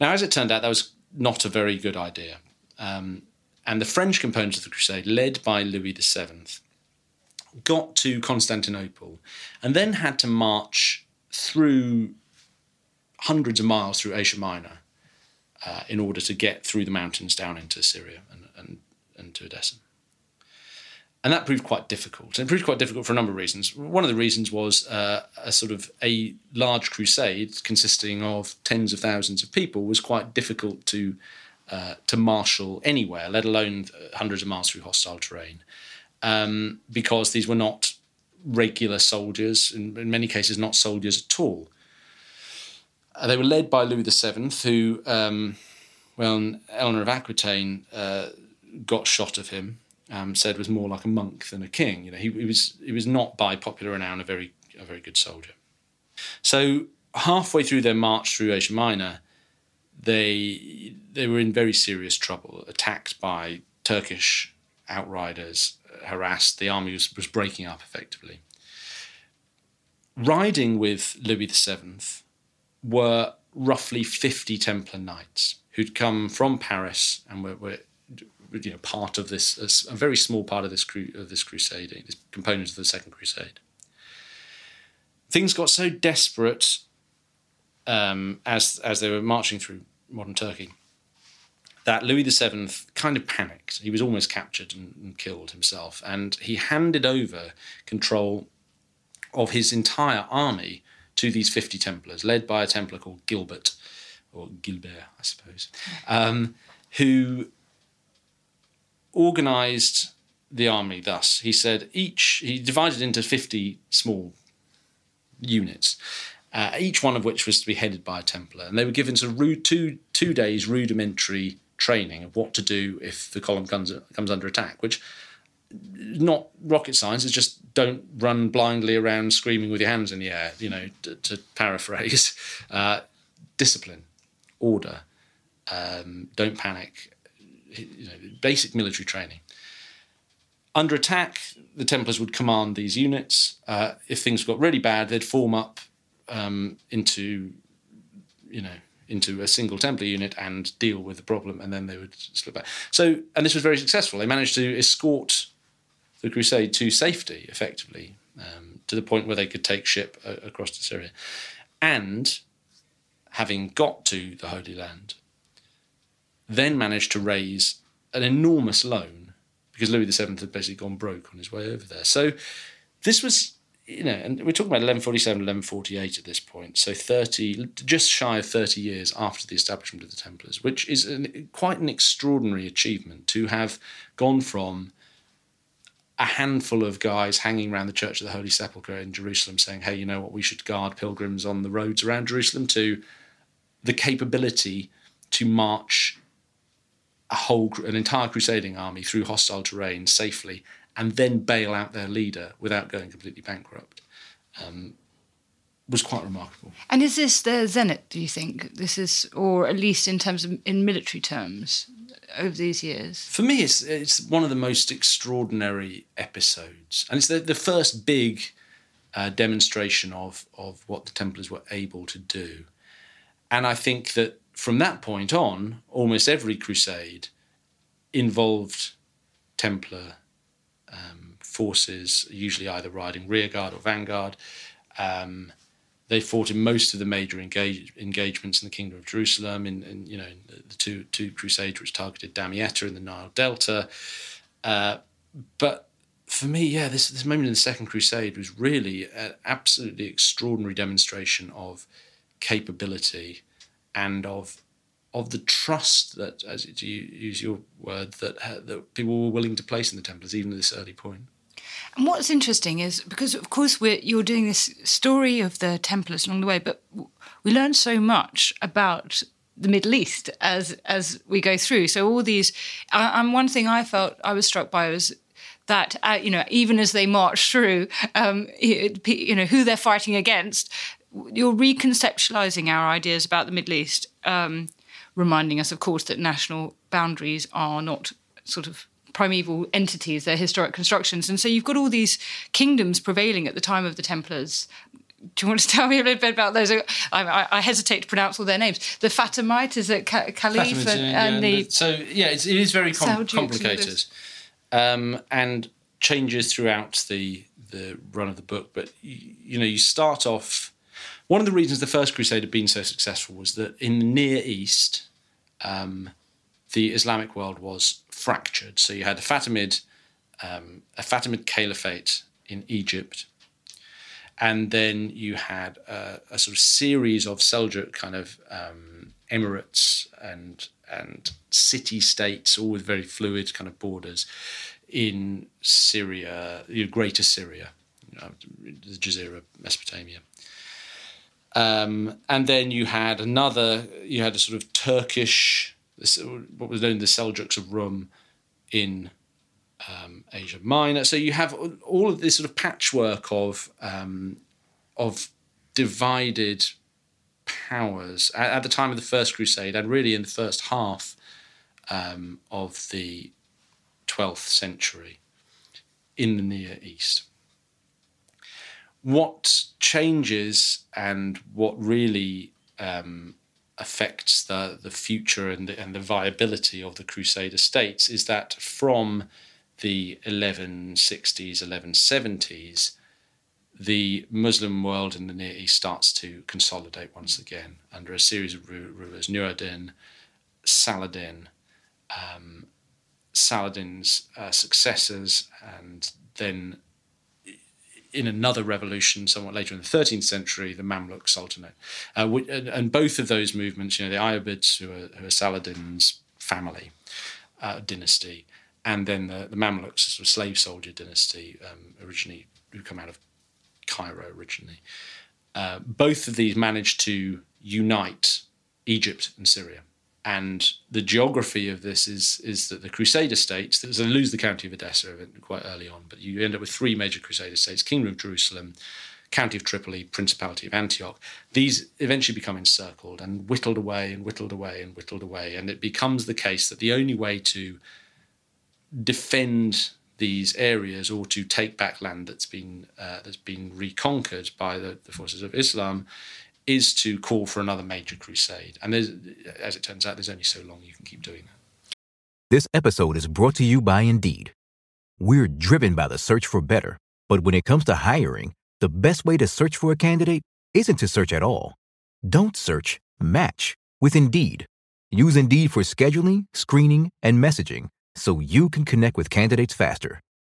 S1: Now, as it turned out, that was not a very good idea. Um, and the French component of the crusade, led by Louis VII, got to Constantinople and then had to march through hundreds of miles through Asia Minor uh, in order to get through the mountains down into Syria and, and, and to Edessa. And that proved quite difficult. And it proved quite difficult for a number of reasons. One of the reasons was uh, a sort of a large crusade consisting of tens of thousands of people was quite difficult to uh, to marshal anywhere, let alone hundreds of miles through hostile terrain, um, because these were not regular soldiers, in, in many cases, not soldiers at all. Uh, they were led by Louis VII, who, um, well, Eleanor of Aquitaine uh, got shot of him, um, said was more like a monk than a king. You know, he, he, was he was not by popular renown a very a very good soldier. So halfway through their march through Asia Minor, they they were in very serious trouble, attacked by Turkish outriders, harassed. The army was, was breaking up effectively. Riding with Louis VII were roughly 50 Templar knights who'd come from Paris and were, were you know, part of this, a very small part of this, cru- of this crusade, this component of the Second Crusade. Things got so desperate um, as, as they were marching through modern Turkey that Louis VII kind of panicked. He was almost captured and, and killed himself, and he handed over control of his entire army to these 50 Templars, led by a Templar called Gilbert, or Gilbert, I suppose, um, who organized the army thus. He said each, he divided into 50 small units, uh, each one of which was to be headed by a Templar. And they were given sort of two, two days rudimentary training of what to do if the column comes, comes under attack, which not rocket science. It's just don't run blindly around screaming with your hands in the air. You know, to, to paraphrase, uh, discipline, order, um, don't panic. You know, basic military training. Under attack, the Templars would command these units. Uh, if things got really bad, they'd form up um, into, you know, into a single Templar unit and deal with the problem, and then they would slip back. So, and this was very successful. They managed to escort the crusade to safety, effectively, um, to the point where they could take ship uh, across to Syria. And having got to the Holy Land, then managed to raise an enormous loan because Louis VII had basically gone broke on his way over there. So this was, you know, and we're talking about 1147, 1148 at this point, so 30, just shy of 30 years after the establishment of the Templars, which is an, quite an extraordinary achievement to have gone from a handful of guys hanging around the Church of the Holy Sepulchre in Jerusalem saying, hey, you know what, we should guard pilgrims on the roads around Jerusalem, to the capability to march a whole, an entire crusading army through hostile terrain safely and then bail out their leader without going completely bankrupt. Um, was quite remarkable.
S2: And is this the zenith? Do you think this is, or at least in terms of in military terms, over these years?
S1: For me, it's it's one of the most extraordinary episodes, and it's the the first big uh, demonstration of of what the Templars were able to do, and I think that from that point on, almost every crusade involved Templar um, forces, usually either riding rearguard or vanguard. Um, they fought in most of the major engage, engagements in the Kingdom of Jerusalem, in, in you know in the, two two crusades which targeted Damietta in the Nile Delta. Uh, but for me, yeah, this this moment in the Second Crusade was really an absolutely extraordinary demonstration of capability and of of the trust that, as you use your word, that uh, that people were willing to place in the Templars, even at this early point.
S2: And what's interesting is because, of course, we're, you're doing this story of the Templars along the way, but we learn so much about the Middle East as as we go through. So all these, and one thing I felt I was struck by was that uh, you know even as they march through, um, you know who they're fighting against. You're reconceptualizing our ideas about the Middle East, um, reminding us, of course, that national boundaries are not sort of primeval entities, they're historic constructions. And so you've got all these kingdoms prevailing at the time of the Templars. Do you want to tell me a little bit about those? I, I, I hesitate to pronounce all their names. The Fatimite is it Caliph
S1: Fatimids, and, yeah, and the so yeah, it's, it is very com- complicated, um, and changes throughout the the run of the book. But you, you know, you start off. One of the reasons the First Crusade had been so successful was that in the Near East, um, the Islamic world was fractured. So you had a Fatimid, um, a Fatimid caliphate in Egypt, and then you had a, a sort of series of Seljuk kind of um, emirates and and city states, all with very fluid kind of borders in Syria, you know, Greater Syria, you know, the Jazeera, Mesopotamia. Um, and then you had another, you had a sort of Turkish what was known as the Seljuks of Rum in um, Asia Minor. So you have all of this sort of patchwork of um, of divided powers at, at, the time of the First Crusade, and really in the first half um, of the twelfth century in the Near East. What changes and what really um, affects the, the future and the, and the viability of the Crusader states is that from the 1160s, 1170s, the Muslim world in the Near East starts to consolidate once again under a series of rulers Nuruddin, Saladin, um, Saladin's uh, successors, and then in another revolution somewhat later in the 13th century, the Mamluk Sultanate. Uh, and both of those movements, you know, the Ayyubids, who are, who are Saladin's family, uh, dynasty, and then the, the Mamluks, sort of slave soldier dynasty, um, originally, who come out of Cairo originally. Uh, both of these managed to unite Egypt and Syria and the geography of this is is that the Crusader states, so lose the county of Edessa quite early on, but you end up with three major Crusader states: Kingdom of Jerusalem, County of Tripoli, Principality of Antioch. These eventually become encircled and whittled away and whittled away and whittled away, and it becomes the case that the only way to defend these areas or to take back land that's been uh, that's been reconquered by the, the forces of Islam is to call for another major crusade. And as it turns out, there's only so long you can keep doing that.
S5: This episode is brought to you by Indeed. We're driven by the search for better, but when it comes to hiring, the best way to search for a candidate isn't to search at all. Don't search, match with Indeed. Use Indeed for scheduling, screening, and messaging so you can connect with candidates faster.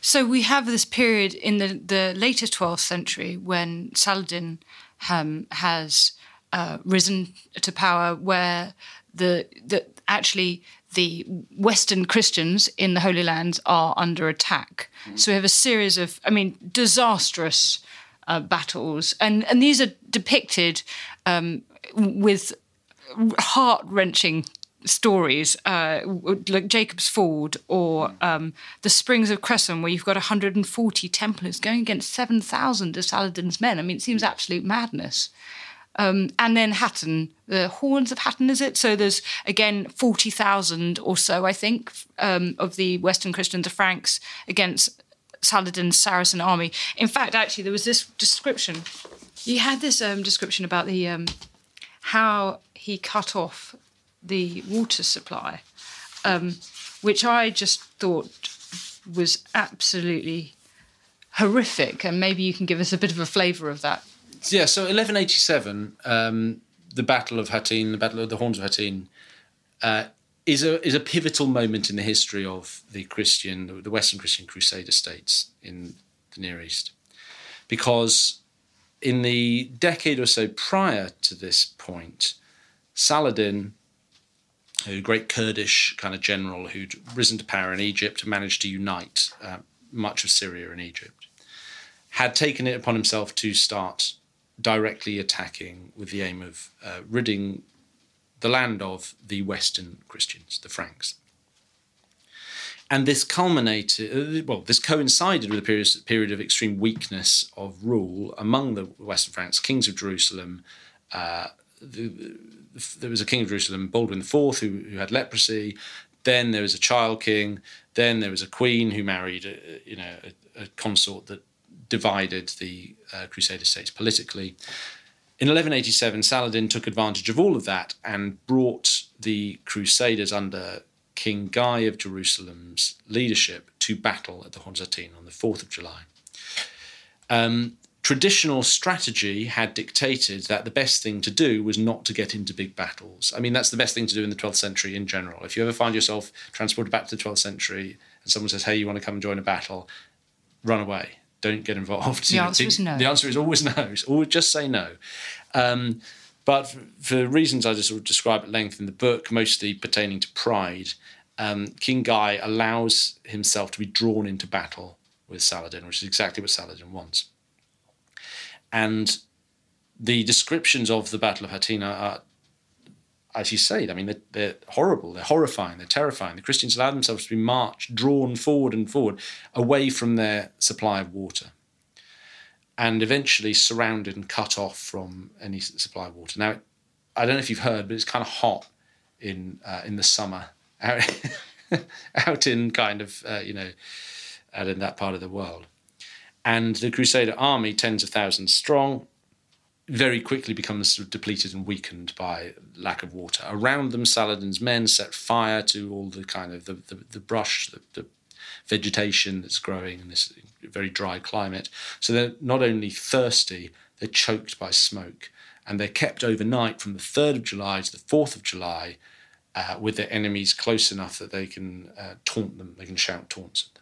S2: So we have this period in the, the later 12th century when Saladin um, has uh, risen to power where the, the actually the Western Christians in the Holy Lands are under attack. So we have a series of, I mean, disastrous uh, battles, and and these are depicted um, with heart wrenching stories uh, like Jacob's Ford or um, the Springs of Cresson, where you've got 140 Templars going against 7,000 of Saladin's men. I mean, it seems absolute madness. Um, and then Hatton, the horns of Hatton, is it? So there's again 40,000 or so, I think, um, of the Western Christians, the Franks, against Saladin's Saracen army. In fact, actually, there was this description. You had this um, description about the um, how he cut off the water supply, um, which I just thought was absolutely horrific. And maybe you can give us a bit of a flavour of that.
S1: Yeah, so 1187, um, the Battle of Hattin, the Battle of the Horns of Hattin, uh, is a is a pivotal moment in the history of the Christian, the Western Christian Crusader states in the Near East, because in the decade or so prior to this point, Saladin, a great Kurdish kind of general who'd risen to power in Egypt, and managed to unite uh, much of Syria and Egypt, had taken it upon himself to start directly attacking with the aim of uh, ridding the land of the Western Christians, the Franks. And this culminated, uh, well, this coincided with a period, of extreme weakness of rule among the Western Franks, kings of Jerusalem. Uh, the, there was a king of Jerusalem, Baldwin IV, who, who had leprosy. Then there was a child king. Then there was a queen who married, a, you know, a, a consort that divided the uh, Crusader states politically. In 1187, Saladin took advantage of all of that and brought the Crusaders under King Guy of Jerusalem's leadership to battle at the Hattin on the 4th of July. Um, traditional strategy had dictated that the best thing to do was not to get into big battles. I mean, that's the best thing to do in the 12th century in general. If you ever find yourself transported back to the 12th century and someone says, hey, you want to come and join a battle, run away don't get involved.
S2: The answer is no.
S1: The answer is always no. Always just say no. Um, but for, for, reasons I just sort of describe at length in the book, mostly pertaining to pride, um, King Guy allows himself to be drawn into battle with Saladin, which is exactly what Saladin wants. And the descriptions of the Battle of Hattin are as you say, I mean, they're, they're, horrible, they're horrifying, they're terrifying. The Christians allow themselves to be marched, drawn forward and forward, away from their supply of water, and eventually surrounded and cut off from any supply of water. Now, I don't know if you've heard, but it's kind of hot in uh, in the summer out, out in kind of uh, you know out in that part of the world, and the Crusader army, tens of thousands strong, very quickly becomes sort of depleted and weakened by lack of water. Around them, Saladin's men set fire to all the kind of the, the, the brush, the, the, vegetation that's growing in this very dry climate. So they're not only thirsty, they're choked by smoke. And they're kept overnight from the 3rd of July to the 4th of July uh, with their enemies close enough that they can uh, taunt them, they can shout taunts at them.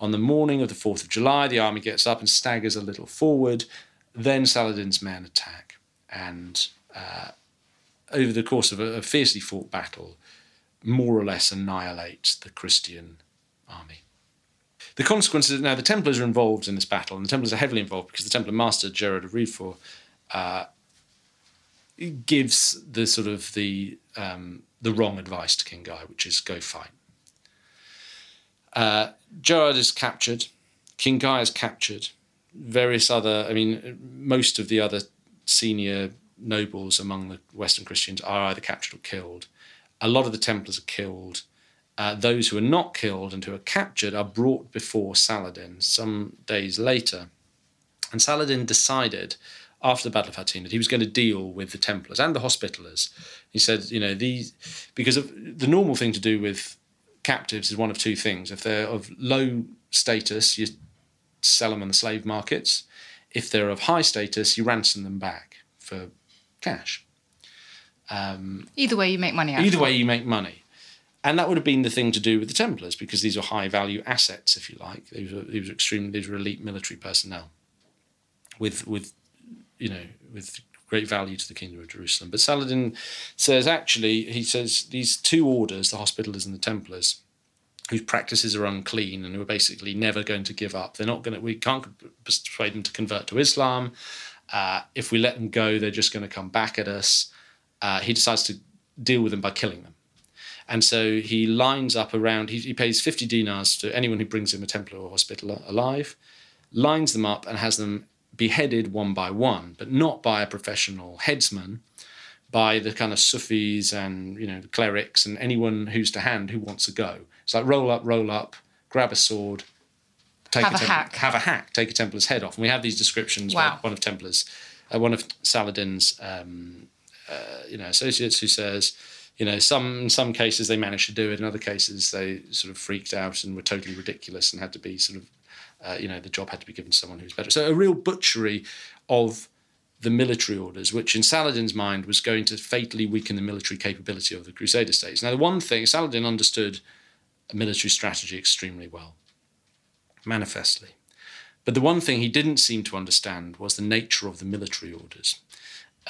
S1: On the morning of the 4th of July, the army gets up and staggers a little forward then Saladin's men attack, and uh, over the course of a, a fiercely fought battle, more or less annihilate the Christian army. The consequences now the Templars are involved in this battle, and the Templars are heavily involved because the Templar master Gerard of Ridefort uh, gives the sort of the um, the wrong advice to King Guy, which is go fight. Uh, Gerard is captured. King Guy is captured various other, I mean, most of the other senior nobles among the Western Christians are either captured or killed. A lot of the Templars are killed. Uh, those who are not killed and who are captured are brought before Saladin some days later. And Saladin decided after the Battle of Hattin that he was going to deal with the Templars and the Hospitallers. He said, you know, these because of the normal thing to do with captives is one of two things. If they're of low status, you sell them on the slave markets. If they're of high status, you ransom them back for cash.
S2: Um, either way, you make money out.
S1: Either way, you make money. And that would have been the thing to do with the Templars because these were high value assets, if you like. These were, these were extremely, these were elite military personnel with, with, you know, with great value to the Kingdom of Jerusalem. But Saladin says actually, he says these two orders, the Hospitallers and the Templars, whose practices are unclean and who are basically never going to give up. They're not going to. We can't persuade them to convert to Islam. Uh, if we let them go, they're just going to come back at us. Uh, he decides to deal with them by killing them. And so he lines up around, he, he pays 50 dinars to anyone who brings him a Templar or Hospitaller alive, lines them up and has them beheaded one by one, but not by a professional headsman, by the kind of Sufis and, you know, clerics and anyone who's to hand who wants to go. It's like roll up, roll up, grab a sword, take
S2: Have a
S1: Templar-
S2: hack.
S1: have a hack, take a Templar's head off. And we have these descriptions
S2: Wow.
S1: by one of Templar's, uh, one of Saladin's um, you know associates who says you know some in some cases they managed to do it in other cases they sort of freaked out and were totally ridiculous and had to be sort of uh, you know the job had to be given to someone who was better. So a real butchery of the military orders which in saladin's mind was going to fatally weaken the military capability of the crusader states. Now the one thing saladin understood military strategy extremely well manifestly. But the one thing he didn't seem to understand was the nature of the military orders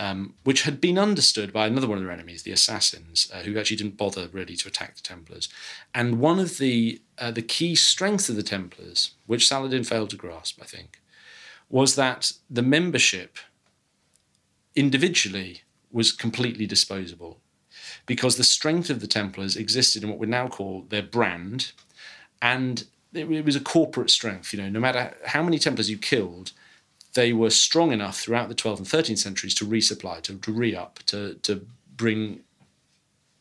S1: um, which had been understood by another one of their enemies, the Assassins, uh, who actually didn't bother really to attack the Templars. And one of the uh, the key strengths of the Templars, which Saladin failed to grasp, I think, was that the membership individually was completely disposable, because the strength of the Templars existed in what we now call their brand, and it, it was a corporate strength. You know, no matter how many Templars you killed, they were strong enough throughout the 12th and 13th centuries to resupply, to, to re up, to, to bring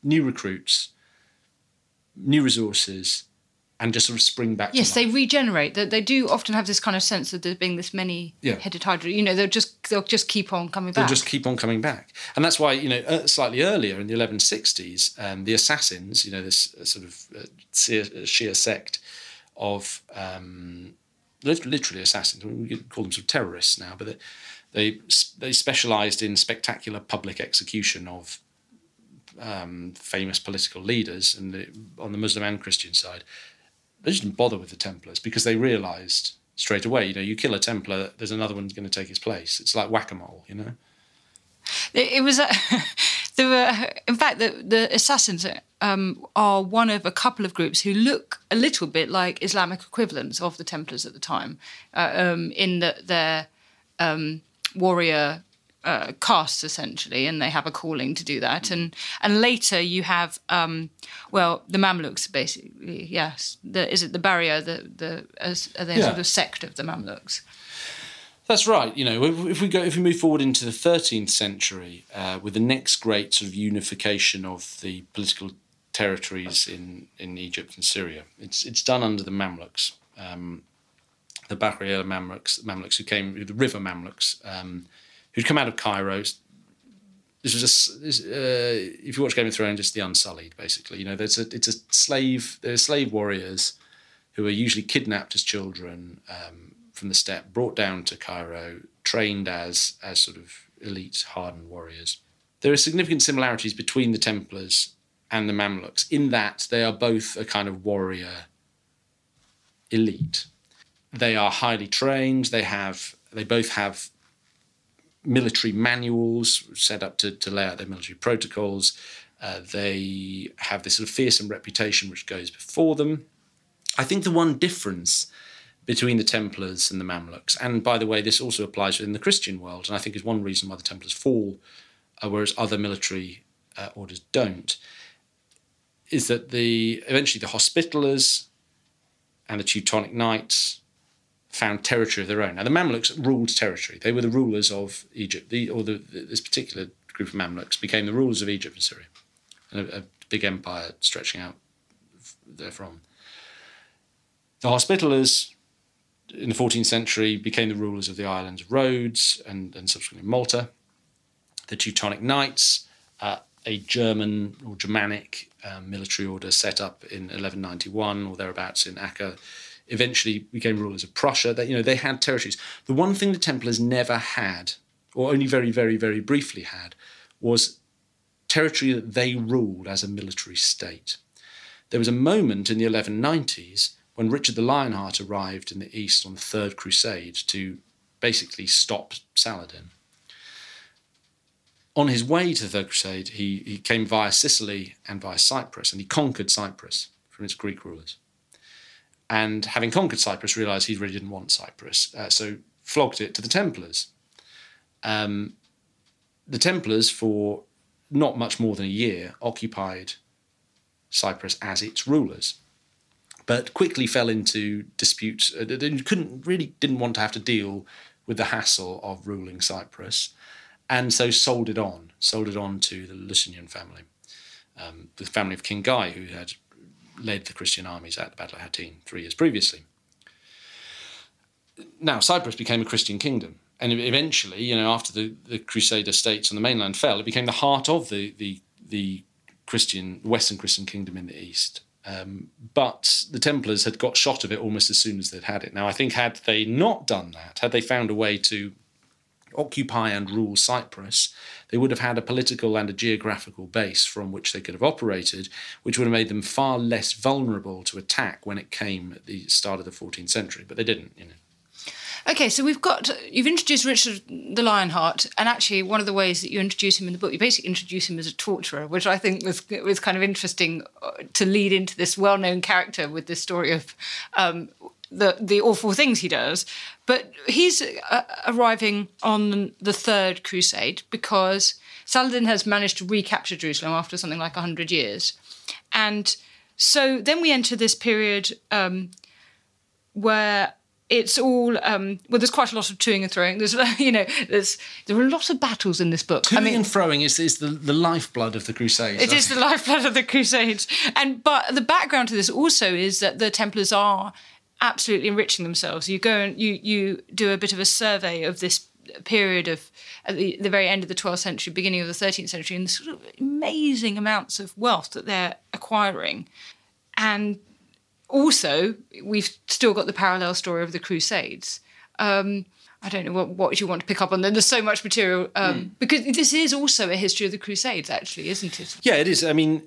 S1: new recruits, new resources, and just sort of spring back.
S2: Yes, they regenerate. They, they do often have this kind of sense of there being this many-headed hydra. You know, they'll just they'll just keep on coming back.
S1: They'll just keep on coming back, and that's why you know uh, slightly earlier in the 1160s, um, the assassins, you know, this uh, sort of uh, Shia, Shia sect of um, literally assassins. We could call them sort of terrorists now, but they they, specialised in spectacular public execution of um, famous political leaders, and the, on the Muslim and Christian side, they didn't bother with the Templars because they realised straight away, you know, you kill a Templar, there's another one's going to take his place. It's like whack a mole, you know.
S2: It, was. Uh, there were, in fact, the the assassins um, are one of a couple of groups who look a little bit like Islamic equivalents of the Templars at the time, uh, um, in that they're um, warrior uh, castes essentially, and they have a calling to do that. And and later you have, um, well, the Mamluks basically. Yes, the, is it the Bahriya? The the are they
S1: Yeah.
S2: sort of sect of the Mamluks?
S1: That's right. You know, if, we go, if we move forward into the 13th century, uh, with the next great sort of unification of the political territories in, in Egypt and Syria, it's it's done under the Mamluks, um, the Bahriya Mamluks, Mamluks who came, the river Mamluks, um, who'd come out of Cairo. This was a, s- this, uh, if you watch Game of Thrones, it's the Unsullied, basically. You know, there's a, it's a slave, they're slave warriors who are usually kidnapped as children um, from the steppe, brought down to Cairo, trained as as sort of elite, hardened warriors. There are significant similarities between the Templars and the Mamluks in that they are both a kind of warrior elite. They are highly trained. They have they both have military manuals set up to, to lay out their military protocols. Uh, they have this sort of fearsome reputation which goes before them. I think the one difference between the Templars and the Mamluks, and by the way, this also applies in the Christian world, and I think is one reason why the Templars fall, uh, whereas other military uh, orders don't, is that the eventually the Hospitallers and the Teutonic Knights found territory of their own. Now the Mamluks ruled territory; they were the rulers of Egypt. The, or the, this particular group of Mamluks became the rulers of Egypt and Syria, and a, a big empire stretching out therefrom. The Hospitallers in the 14th century became the rulers of the islands of Rhodes and, and subsequently Malta. The Teutonic Knights, uh, a German or Germanic um, military order set up in 1191 or thereabouts in Acre, eventually became rulers of Prussia. You know, they had territories. The one thing the Templars never had, or only very, very, very briefly had, was territory that they ruled as a military state. There was a moment in the 1190s when Richard the Lionheart arrived in the east on the Third Crusade to basically stop Saladin. On his way to the Third Crusade, he, he came via Sicily and via Cyprus, and he conquered Cyprus from its Greek rulers. And having conquered Cyprus, realized he really didn't want Cyprus, uh, so flogged it to the Templars. Um, the Templars, for not much more than a year, occupied Cyprus as its rulers, but quickly fell into disputes. Uh, they couldn't really didn't want to have to deal with the hassle of ruling Cyprus, and so sold it on, sold it on to the Lusignan family, um, the family of King Guy, who had led the Christian armies at the Battle of Hattin three years previously. Now, Cyprus became a Christian kingdom, and eventually, you know, after the, the Crusader states on the mainland fell, it became the heart of the the the Christian Western Christian kingdom in the east. Um, but the Templars had got shot of it almost as soon as they'd had it. Now, I think had they not done that, had they found a way to occupy and rule Cyprus, they would have had a political and a geographical base from which they could have operated, which would have made them far less vulnerable to attack when it came at the start of the 14th century. But they didn't, you know.
S2: Okay, so we've got you've introduced Richard the Lionheart, and actually one of the ways that you introduce him in the book, you basically introduce him as a torturer, which I think was was kind of interesting uh, to lead into this well-known character with this story of um, the the awful things he does. But he's uh, arriving on the third crusade because Saladin has managed to recapture Jerusalem after something like hundred years, and so then we enter this period um, where it's all um, well. There's quite a lot of toing and throwing. There's you know there's there are a lot of battles in this book.
S1: Toing I mean, and throwing is, is the, the lifeblood of the Crusades.
S2: It is the lifeblood of the Crusades, and but the background to this also is that the Templars are absolutely enriching themselves. You go and you you do a bit of a survey of this period of at the, the very end of the 12th century, beginning of the 13th century, and the sort of amazing amounts of wealth that they're acquiring, and also, we've still got the parallel story of the Crusades. Um, I don't know what, what you want to pick up on. There's so much material um, mm. because this is also a history of the Crusades, actually, isn't it?
S1: Yeah, it is. I mean,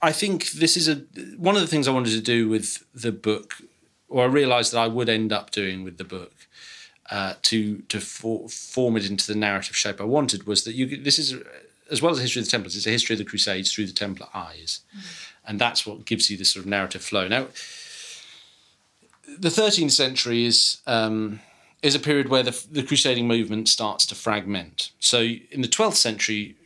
S1: I think this is a one of the things I wanted to do with the book, or I realised that I would end up doing with the book. Uh, to to for, form it into the narrative shape I wanted was that you this is as well as a history of the Templars, it's a history of the Crusades through the Templar eyes. Mm and that's what gives you this sort of narrative flow. Now, the 13th century is um, is a period where the, the crusading movement starts to fragment. So, in the 12th century,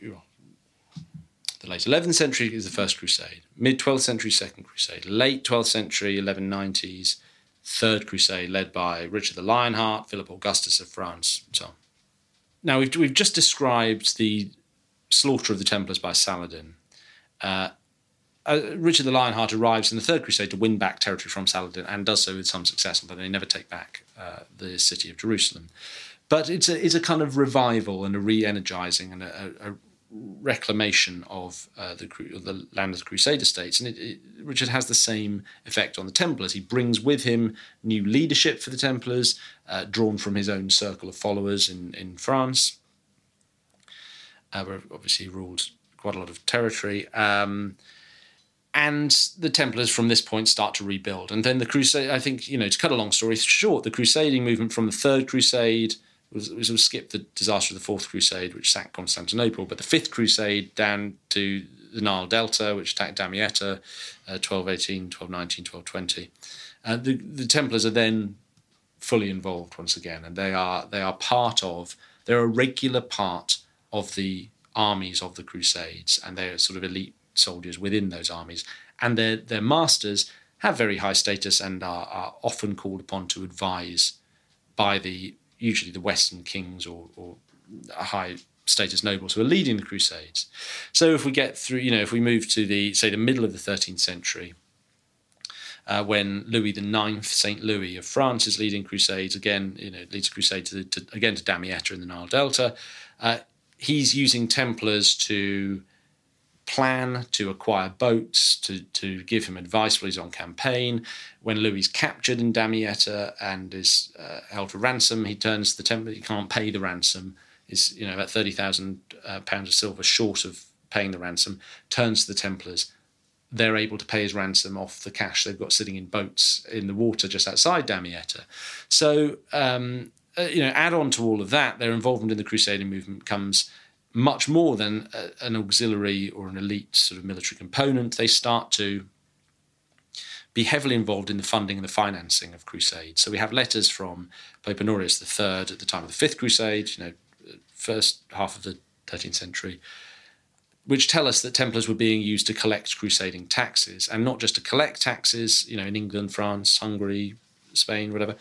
S1: the late 11th century is the first crusade, mid 12th century, second crusade, late 12th century, 1190s, third crusade, led by Richard the Lionheart, Philip Augustus of France, and so on. Now, we've, we've just described the slaughter of the Templars by Saladin. Uh, uh, Richard the Lionheart arrives in the Third Crusade to win back territory from Saladin and does so with some success, although they never take back uh, the city of Jerusalem. But it's a, it's a kind of revival and a re energizing and a, a, reclamation of uh, the, the land of the Crusader states. And it, it, Richard has the same effect on the Templars. He brings with him new leadership for the Templars, uh, drawn from his own circle of followers in, in France, uh, where obviously he ruled quite a lot of territory. Um, and the Templars from this point start to rebuild. And then the Crusade, I think, you know, to cut a long story short, the Crusading movement from the Third Crusade was, was, was skipped the disaster of the Fourth Crusade, which sacked Constantinople, but the Fifth Crusade down to the Nile Delta, which attacked Damietta, uh, 1218, 1219, 1220. Uh, the, the Templars are then fully involved once again, and they are they are part of they're a regular part of the armies of the Crusades, and they're sort of elite soldiers within those armies, and their their masters have very high status and are, are often called upon to advise by the usually the Western kings or, or high status nobles who are leading the Crusades. So if we get through, you know, if we move to the say the middle of the 13th century, uh, when Louis IX, Saint Louis of France, is leading crusades again. You know, leads a crusade to, to again to Damietta in the Nile Delta. Uh, he's using Templars to plan to acquire boats to, to give him advice while he's on campaign. When Louis is captured in Damietta and is uh, held for ransom, he turns to the Templar. He can't pay the ransom. Is you know about thirty thousand uh, pounds of silver short of paying the ransom. Turns to the Templars. They're able to pay his ransom off the cash they've got sitting in boats in the water just outside Damietta. So um, uh, you know, add on to all of that, their involvement in the Crusading movement comes much more than a, an auxiliary or an elite sort of military component. They start to be heavily involved in the funding and the financing of crusades. So we have letters from Pope Honorius III at the time of the Fifth Crusade, you know, first half of the 13th century, which tell us that Templars were being used to collect crusading taxes, and not just to collect taxes, you know, in England, France, Hungary, Spain, whatever,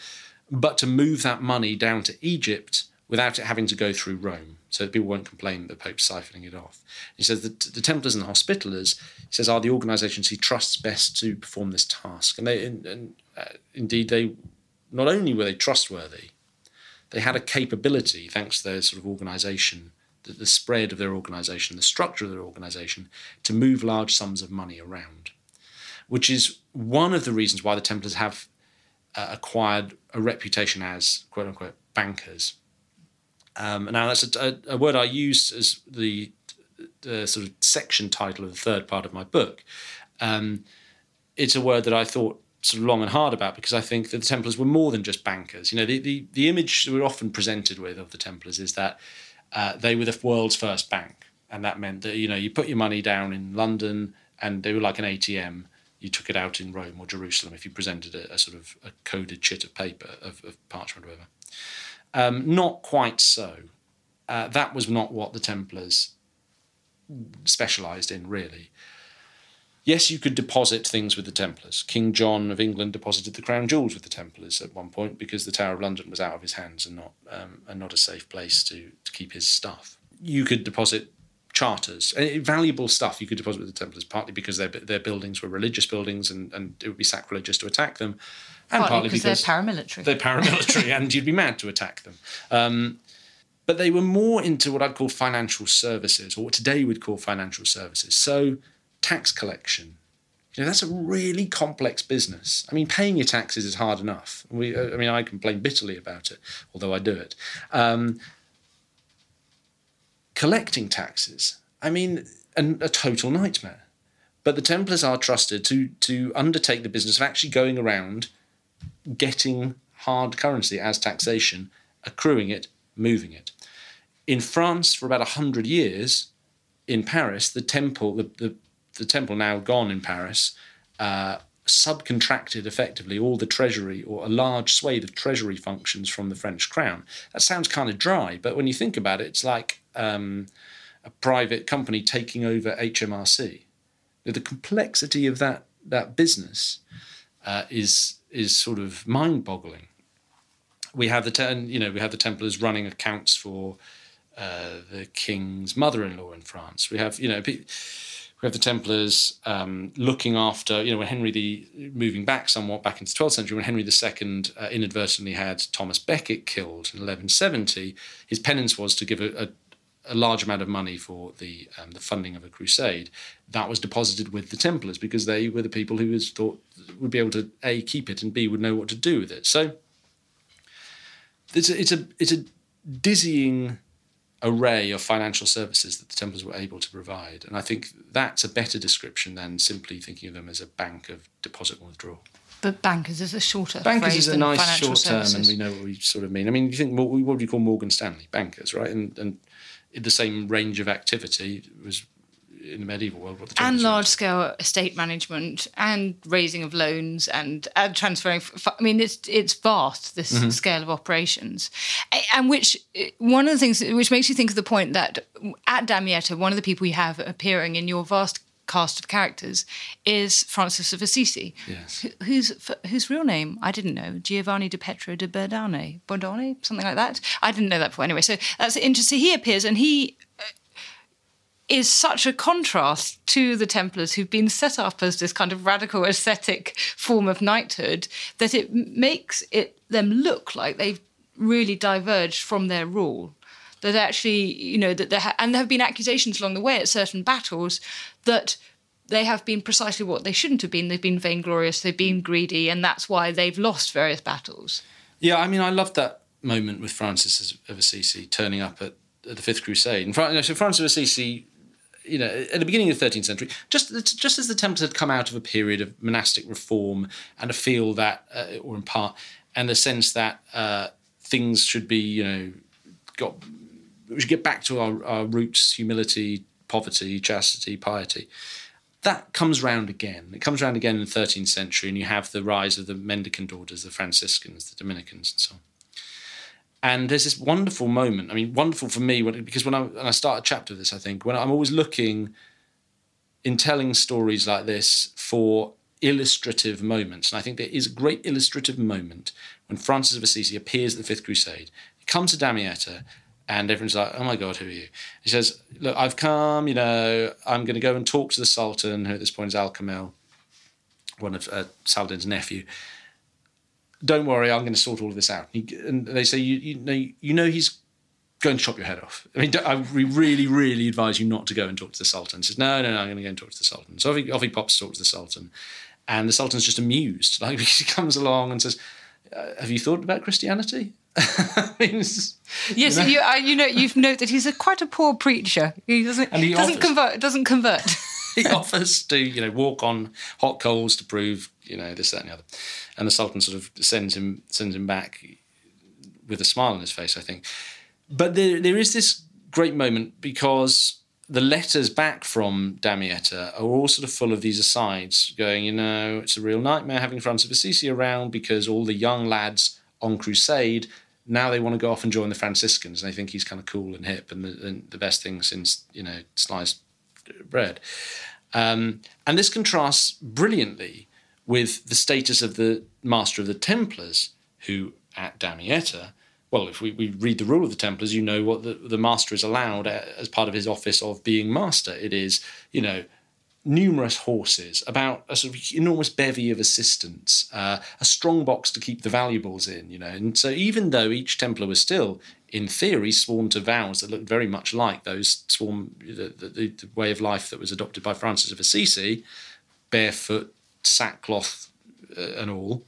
S1: but to move that money down to Egypt without it having to go through Rome, so that people won't complain that the Pope's siphoning it off. He says that the Templars and the Hospitallers, he says, are the organisations he trusts best to perform this task. And they, and, and uh, indeed, they not only were they trustworthy, they had a capability, thanks to their sort of organisation, the, the spread of their organisation, the structure of their organisation, to move large sums of money around, which is one of the reasons why the Templars have uh, acquired a reputation as quote unquote bankers um, now, that's a, a, word I use as the, the, sort of section title of the third part of my book. Um, it's a word that I thought sort of long and hard about because I think that the Templars were more than just bankers. You know, the, the, the image we're often presented with of the Templars is that uh, they were the world's first bank. And that meant that, you know, you put your money down in London and they were like an ATM. You took it out in Rome or Jerusalem if you presented a, a sort of a coded chit of paper, of, of parchment or whatever. Um, not quite so. Uh, that was not what the Templars specialised in, really. Yes, you could deposit things with the Templars. King John of England deposited the crown jewels with the Templars at one point because the Tower of London was out of his hands and not um, and not a safe place to, to keep his stuff. You could deposit charters, uh, valuable stuff you could deposit with the Templars, partly because their their buildings were religious buildings and, and it would be sacrilegious to attack them,
S2: and partly, partly because, they're paramilitary.
S1: They're paramilitary, and you'd be mad to attack them. Um, but they were more into what I'd call financial services, or what today we'd call financial services. So, tax collection. You know, that's a really complex business. I mean, paying your taxes is hard enough. We, uh, I mean, I complain bitterly about it, although I do it. Um, collecting taxes, I mean, a total nightmare. But the Templars are trusted to to undertake the business of actually going around getting hard currency as taxation, accruing it, moving it. In France, for about 100 years, in Paris, the temple, the, the, the temple now gone in Paris, uh, subcontracted effectively all the treasury or a large swathe of treasury functions from the French crown. That sounds kind of dry, but when you think about it, it's like um, a private company taking over HMRC. The complexity of that that business uh, is is sort of mind-boggling. We have the ten, you know we have the Templars running accounts for uh, the king's mother-in-law in France. We have you know we have the Templars um, looking after you know when Henry the moving back somewhat back into the 12th century when Henry II uh, inadvertently had Thomas Becket killed in 1170. His penance was to give a, a a large amount of money for the um, the funding of a crusade, that was deposited with the Templars because they were the people who was thought would be able to a keep it and b would know what to do with it. So it's a, it's a it's a dizzying array of financial services that the Templars were able to provide, and I think that's a better description than simply thinking of them as a bank of deposit and withdrawal.
S2: But bankers is a shorter
S1: bankers
S2: is
S1: a nice
S2: short
S1: term, and we know what we sort of mean. I mean, you think what would you call Morgan Stanley bankers, right? And and the same range of activity was in the medieval world. What the
S2: and large scale estate management and raising of loans and, and transferring. I mean, it's it's vast this mm-hmm. scale of operations, and which one of the things which makes you think of the point that at Damietta, one of the people you have appearing in your vast cast of characters is Francis of Assisi.
S1: Yes.
S2: Whose whose real name I didn't know, Giovanni di Petro de Berdane, Bordone, something like that. I didn't know that before. Anyway, so that's interesting. He appears and he. Uh, is such a contrast to the Templars who've been set up as this kind of radical ascetic form of knighthood that it makes it them look like they've really diverged from their rule. That actually, you know, that there ha- and there have been accusations along the way at certain battles that they have been precisely what they shouldn't have been. They've been vainglorious, they've been greedy, and that's why they've lost various battles.
S1: Yeah, I mean, I loved that moment with Francis of Assisi turning up at, at the Fifth Crusade. And so Francis of Assisi, you know, at the beginning of the 13th century, just just as the Templars had come out of a period of monastic reform and a feel that, uh, or in part, and a sense that uh, things should be, you know, got we should get back to our, our roots: humility, poverty, chastity, piety that comes round again. It comes round again in the 13th century, and you have the rise of the mendicant orders, the Franciscans, the Dominicans, and so on. And there's this wonderful moment. I mean, wonderful for me when, because when I, when I start a chapter of this, I think when I'm always looking in telling stories like this for illustrative moments, and I think there is a great illustrative moment when Francis of Assisi appears at the Fifth Crusade. He comes to Damietta and everyone's like, "Oh my God, who are you?" He says, "Look, I've come. You know, I'm going to go and talk to the Sultan, who at this point is Al Kamil, one of uh, Saladin's nephew. Don't worry, I'm going to sort all of this out." And they say, "You, you know, you know, he's going to chop your head off. I mean, I really, really advise you not to go and talk to the Sultan." He says, "No, no, no, I'm going to go and talk to the Sultan." So off he, off he pops to talk to the Sultan, and the Sultan's just amused, like he comes along and says, uh, "Have you thought about Christianity?"
S2: yes, you know, you, uh, you know you've noted that he's a, quite a poor preacher. He doesn't and he doesn't offers, convert. Doesn't convert.
S1: he offers to you know walk on hot coals to prove you know this that and the other, and the Sultan sort of sends him sends him back with a smile on his face. I think, but there there is this great moment because the letters back from Damietta are all sort of full of these asides, going, you know, it's a real nightmare having Francis of Assisi around because all the young lads on crusade now they want to go off and join the Franciscans, and they think he's kind of cool and hip and the, and the best thing since you know sliced bread. Um, and this contrasts brilliantly with the status of the master of the Templars, who at Damietta, well, if we, we read the rule of the Templars, you know what the, the master is allowed as part of his office of being master. It is, you know, numerous horses, about a sort of enormous bevy of assistants, uh, a strong box to keep the valuables in, you know. And so even though each Templar was still, in theory, sworn to vows that looked very much like those sworn the, the, the way of life that was adopted by Francis of Assisi, barefoot, sackcloth, uh, and all,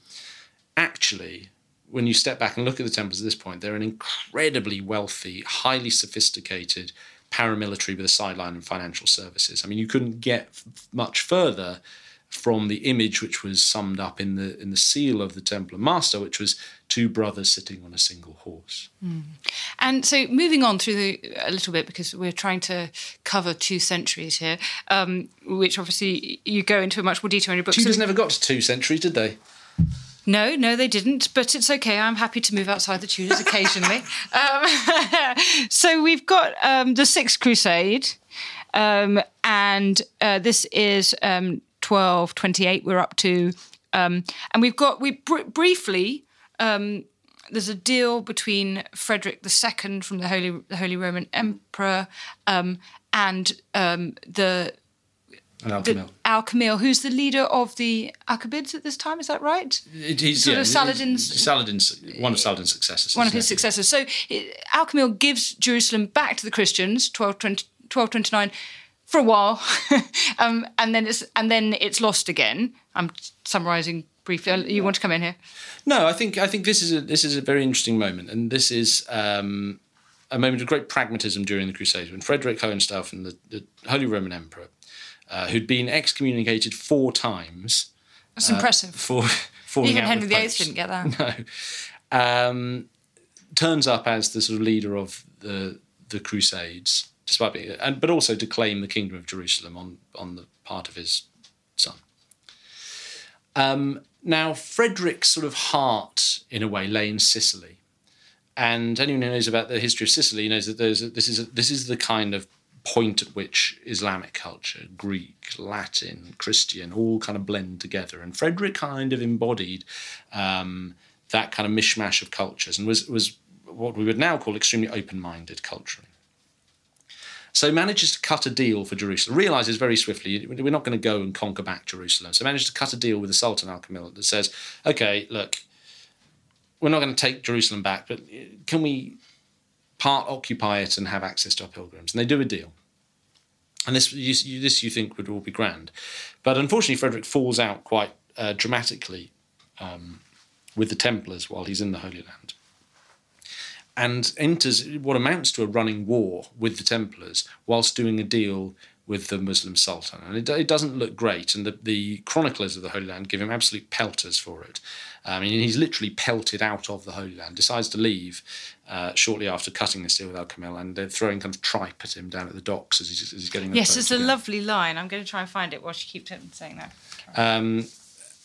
S1: actually. When you step back and look at the Templars at this point, they're an incredibly wealthy, highly sophisticated, paramilitary with a sideline in financial services. I mean, you couldn't get f- much further from the image which was summed up in the in the seal of the Templar Master, which was two brothers sitting on a single horse.
S2: Mm. And so, moving on through the, a little bit because we're trying to cover two centuries here, um, which obviously you go into much more detail in your book.
S1: Tudors so, never got to two centuries, did they?
S2: No, no, they didn't. But it's okay. I'm happy to move outside the Tudors occasionally. um, so we've got um, the Sixth Crusade, um, and uh, this is 1228. Um, we're up to, um, and we've got we br- briefly. Um, there's a deal between Frederick II from the Holy the Holy Roman Emperor and the
S1: and Al Kamil.
S2: Al Kamil, who's the leader of the Ayyubids at this time, is that right?
S1: It,
S2: sort
S1: yeah,
S2: of Saladin's
S1: Saladin's one of Saladin's successors.
S2: One of his successors. So Al Kamil gives Jerusalem back to the Christians, 1229, for a while, um, and then it's and then it's lost again. I'm summarising briefly. You want to come in here?
S1: No, I think I think this is a this is a very interesting moment, and this is. Um, a moment of great pragmatism during the Crusades when Frederick Hohenstaufen, the, the Holy Roman Emperor, uh, who'd been excommunicated four times.
S2: That's uh, impressive.
S1: For
S2: even Henry VIII didn't get
S1: that. No, um, turns up as the sort of leader of the the Crusades, despite being, and but also to claim the kingdom of Jerusalem on on the part of his son. Um, now, Frederick's sort of heart, in a way, lay in Sicily, and anyone who knows about the history of Sicily knows that there's a, this is a, this is the kind of point at which Islamic culture, Greek, Latin, Christian, all kind of blend together. And Frederick kind of embodied um, that kind of mishmash of cultures and was, was what we would now call extremely open minded culturally. So manages to cut a deal for Jerusalem. Realizes very swiftly we're not going to go and conquer back Jerusalem. So manages to cut a deal with the Sultan Al Kamil that says, okay, look, we're not going to take Jerusalem back, but can we part occupy it and have access to our pilgrims? And they do a deal. And this you, you, this you think would all be grand, but unfortunately Frederick falls out quite uh, dramatically um, with the Templars while he's in the Holy Land and enters what amounts to a running war with the Templars whilst doing a deal with the Muslim Sultan. And it, it doesn't look great. And the, the, chroniclers of the Holy Land give him absolute pelters for it. I mean, he's literally pelted out of the Holy Land, decides to leave uh, shortly after cutting this deal with Al Kamil, and they're throwing kind of tripe at him down at the docks as he's, as he's getting.
S2: Yes, it's a lovely line. I'm going to try and find it while she keeps saying that.
S1: Um,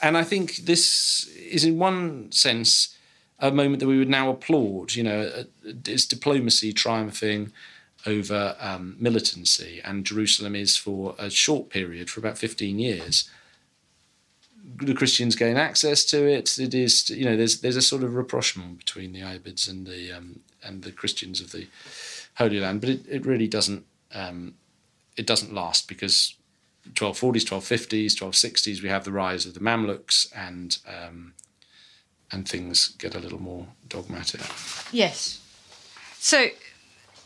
S1: and I think this is, in one sense, a moment that we would now applaud. You know, it's diplomacy triumphing over um, militancy, and Jerusalem is for a short period, for about 15 years. The Christians gain access to it. It is, you know, there's there's a sort of rapprochement between the Ayyubids and the um, and the Christians of the Holy Land, but it, it really doesn't um, it doesn't last because 1240s, 1250s, 1260s we have the rise of the Mamluks and um, and things get a little more dogmatic.
S2: Yes. So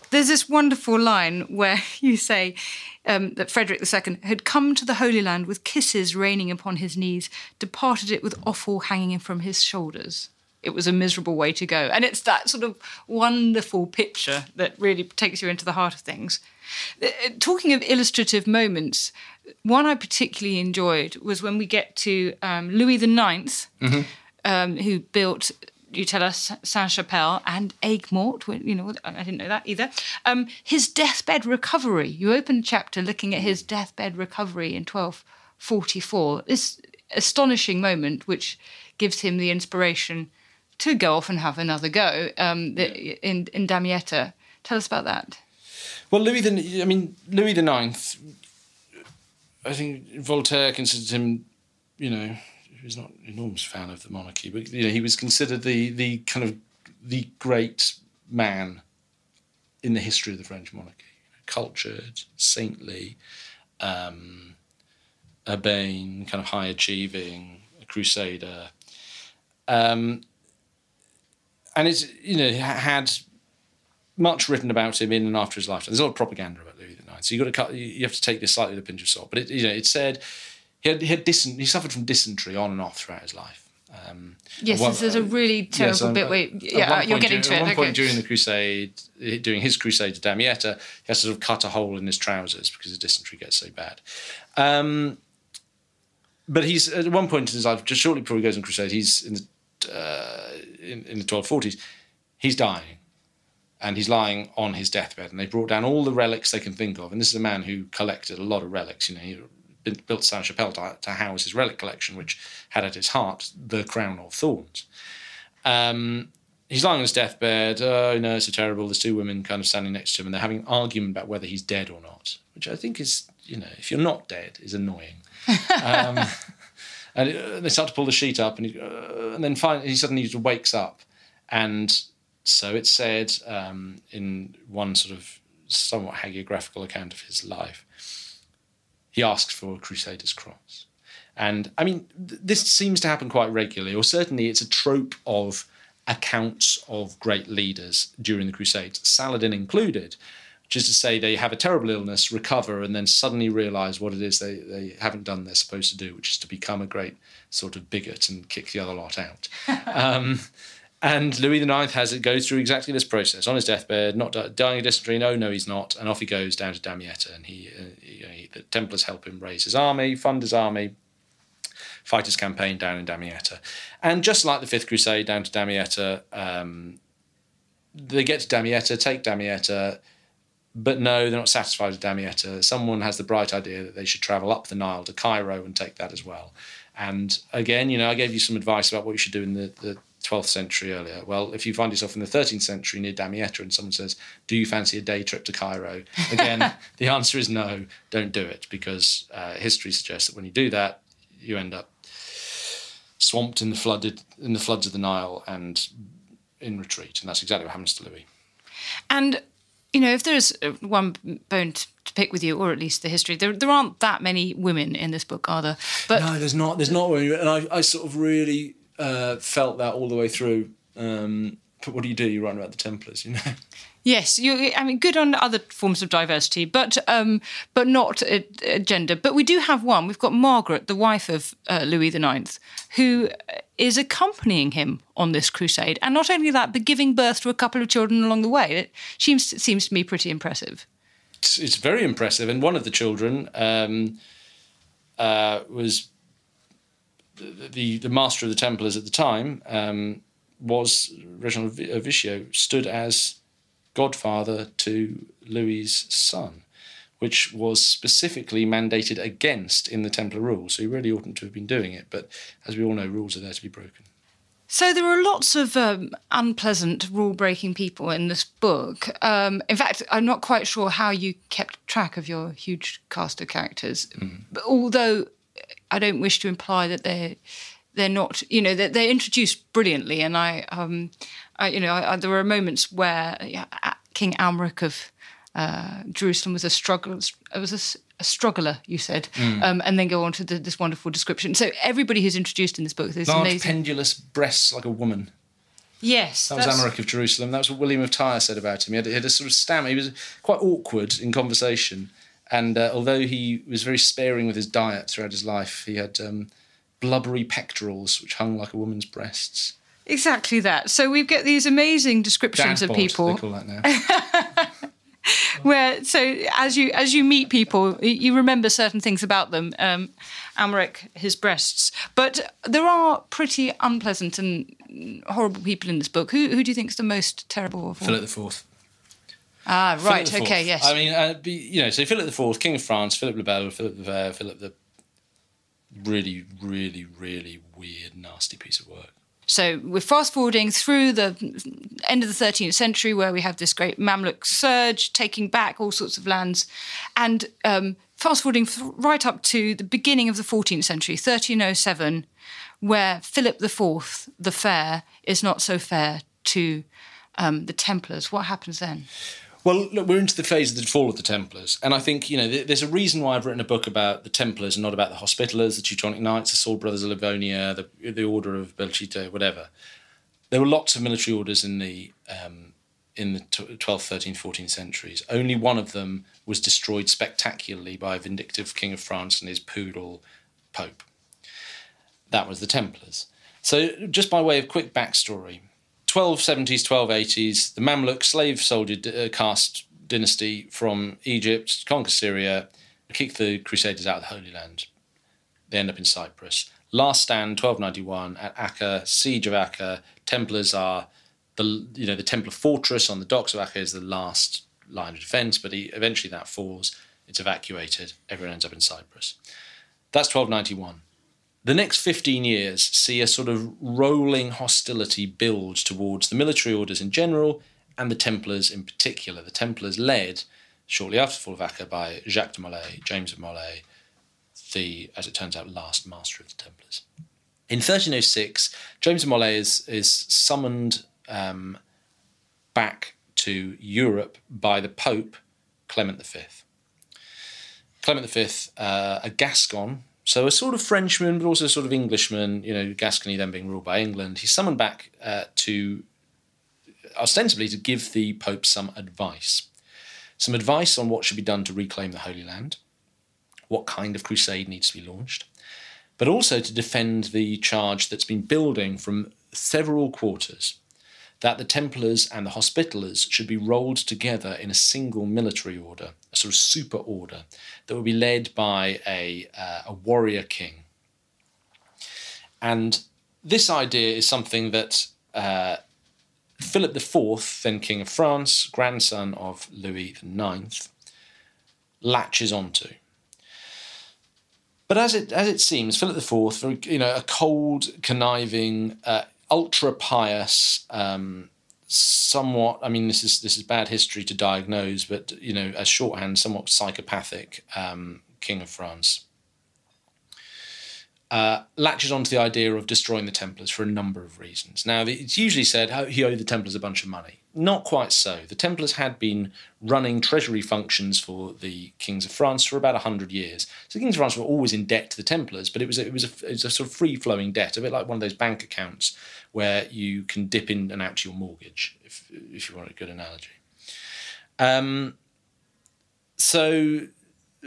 S2: there's this wonderful line where you say um, that Frederick II had come to the Holy Land with kisses raining upon his knees, departed it with offal hanging from his shoulders. It was a miserable way to go. And it's that sort of wonderful picture that really takes you into the heart of things. Uh, talking of illustrative moments, one I particularly enjoyed was when we get to um, Louis IX. Mm-hmm um, who built you tell us Sainte Chapelle and Aigues Mortes. You know, I didn't know that either. Um, his deathbed recovery. You open a chapter looking at his deathbed recovery in 1244. This astonishing moment, which gives him the inspiration to go off and have another go um, in in Damietta. Tell us about that.
S1: Well, Louis the I mean Louis the Ninth. I think Voltaire considered him, you know, was not an enormous fan of the monarchy, but you know, he was considered the the kind of the great man in the history of the French monarchy. Cultured, saintly, um, urbane, kind of high achieving, a crusader. Um, and it's you know had much written about him in and after his lifetime. There's a lot of propaganda about Louis IX, so you've got to cut. You have to take this slightly with a pinch of salt. But it, you know, it said he had, he had dysen- he suffered from dysentery on and off throughout his life. Um,
S2: yes, one, this is a really terrible yes, um, bit. Wait, yeah, you're getting
S1: to
S2: it.
S1: At one
S2: okay.
S1: point during the crusade, during his crusade to Damietta, he has to sort of cut a hole in his trousers because his dysentery gets so bad. Um, but he's at one point in his life, just shortly before he goes on crusade, he's in the, uh, in, in the 1240s. He's dying, and he's lying on his deathbed. And they brought down all the relics they can think of. And this is a man who collected a lot of relics. You know, he built Sainte Chapelle to, to, house his relic collection, which had at its heart the crown of thorns. Um, he's lying on his deathbed. Oh no, it's so terrible. There's two women kind of standing next to him, and they're having an argument about whether he's dead or not, which I think is, you know, if you're not dead, is annoying. um, and uh, they start to pull the sheet up, and, he, uh, and then finally he suddenly wakes up, and so it's said um, in one sort of somewhat hagiographical account of his life he asks for a Crusader's cross. And I mean, th- this seems to happen quite regularly, or certainly it's a trope of accounts of great leaders during the Crusades, Saladin included, which is to say they have a terrible illness, recover, and then suddenly realize what it is they, they haven't done they're supposed to do, which is to become a great sort of bigot and kick the other lot out. um, and Louis IX has it goes through exactly this process on his deathbed, not dying of dysentery. No, no, he's not. And off he goes down to Damietta, and he, uh, he, the Templars help him raise his army, fund his army, fight his campaign down in Damietta. And just like the Fifth Crusade down to Damietta, um, they get to Damietta, take Damietta, but no, they're not satisfied with Damietta. Someone has the bright idea that they should travel up the Nile to Cairo and take that as well. And again, you know, I gave you some advice about what you should do in the, the 12th century earlier. Well, if you find yourself in the 13th century near Damietta and someone says, Do you fancy a day trip to Cairo? Again, the answer is no, don't do it because uh, history suggests that when you do that, you end up swamped in the flooded in the floods of the Nile and in retreat. And that's exactly what happens to Louis.
S2: And you know, if there's uh, one bone to pick with you, or at least the history, there there aren't that many women in this book, are there? But
S1: no, there's not. There's not. And I, I sort of really uh, felt that all the way through. Um, but what do you do? You write about the Templars, you know.
S2: Yes, you. I mean, good on other forms of diversity, but um, but not uh, uh, gender. But we do have one. We've got Margaret, the wife of uh, Louis IX, who is accompanying him on this crusade, and not only that, but giving birth to a couple of children along the way. It seems seems to me pretty impressive.
S1: It's, it's very impressive, and one of the children um, uh, was the, the, master of the Templars at the time. Um, was Reginald Vico stood as godfather to Louis's son, which was specifically mandated against in the Templar rules. So he really oughtn't to have been doing it, but as we all know, rules are there to be broken.
S2: So there are lots of um, unpleasant rule-breaking people in this book. Um, in fact, I'm not quite sure how you kept track of your huge cast of characters. Mm. But although I don't wish to imply that they're they're not, you know, they're, they're introduced brilliantly, and I, um, I you know, I, I, there were moments where yeah, King Amalric of uh, Jerusalem was a struggle. It was a, a struggler, you said, mm. um, and then go on to the, this wonderful description. So everybody who's introduced in this book, is
S1: large
S2: amazing.
S1: pendulous breasts like a woman.
S2: Yes,
S1: that was Amalric of Jerusalem. That was what William of Tyre said about him. He had, he had a sort of stammer. He was quite awkward in conversation, and uh, although he was very sparing with his diet throughout his life, he had um, blubbery pectorals which hung like a woman's breasts.
S2: Exactly that. So we get these amazing descriptions
S1: Dad
S2: of people.
S1: They call that now.
S2: Where so as you as you meet people, you remember certain things about them. Um, Amalric, his breasts, but there are pretty unpleasant and horrible people in this book. Who who do you think is the most terrible of all?
S1: Philip the Fourth.
S2: Ah, right. Okay. Yes.
S1: I mean, uh, be, you know, so Philip the Fourth, King of France, Philip le Bel, Philip the Vert, Philip the really, really, really weird, nasty piece of work.
S2: So we're fast forwarding through the end of the 13th century, where we have this great Mamluk surge taking back all sorts of lands, and um, fast forwarding right up to the beginning of the 14th century, 1307, where Philip IV the Fair is not so fair to um, the Templars. What happens then?
S1: Well, look, we're into the phase of the fall of the Templars, and I think you know there's a reason why I've written a book about the Templars and not about the Hospitallers, the Teutonic Knights, the Sword Brothers of Livonia, the the Order of Belchite, whatever. There were lots of military orders in the um, in the 12th, 13th, 14th centuries. Only one of them was destroyed spectacularly by a vindictive king of France and his poodle Pope. That was the Templars. So, just by way of quick backstory, 1270s, 1280s, the Mamluk slave soldier uh, caste dynasty from Egypt conquer Syria, kick the Crusaders out of the Holy Land. They end up in Cyprus. Last stand, 1291 at Acre, siege of Acre. Templars are the you know the Templar fortress on the docks of Acre is the last line of defence, but he, eventually that falls. It's evacuated. Everyone ends up in Cyprus. That's 1291. The next 15 years see a sort of rolling hostility build towards the military orders in general and the Templars in particular. The Templars led shortly after the fall of Acre by Jacques de Molay, James of Molay, the, as it turns out, last master of the Templars. In 1306, James of Molay is, is summoned um, back to Europe by the Pope Clement V. Clement V, uh, a Gascon, so a sort of Frenchman, but also a sort of Englishman, you know, Gascony then being ruled by England. He's summoned back uh, to ostensibly to give the Pope some advice. Some advice on what should be done to reclaim the Holy Land, what kind of crusade needs to be launched, but also to defend the charge that's been building from several quarters that the Templars and the Hospitallers should be rolled together in a single military order, a sort of super order that would be led by a, uh, a warrior king. And this idea is something that uh, Philip IV, then King of France, grandson of Louis IX, latches onto. But as it as it seems, Philip IV, you know, a cold, conniving, uh, ultra pious, um, somewhat. I mean, this is this is bad history to diagnose, but you know, as shorthand, somewhat psychopathic um, king of France. Uh, latches onto the idea of destroying the Templars for a number of reasons. Now, it's usually said he owed the Templars a bunch of money. Not quite so. The Templars had been running treasury functions for the kings of France for about 100 years. So the kings of France were always in debt to the Templars, but it was a, it was a, it was a sort of free flowing debt, a bit like one of those bank accounts where you can dip in and out to your mortgage, if, if you want a good analogy. Um, so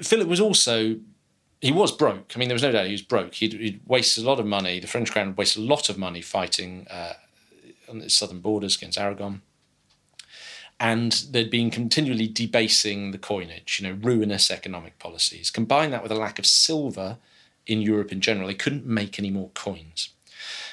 S1: Philip was also he was broke. I mean, there was no doubt he was broke. He'd, he'd wasted a lot of money. The French crown wasted a lot of money fighting uh, on its southern borders against Aragon. And they'd been continually debasing the coinage, you know, ruinous economic policies. Combine that with a lack of silver in Europe in general, they couldn't make any more coins.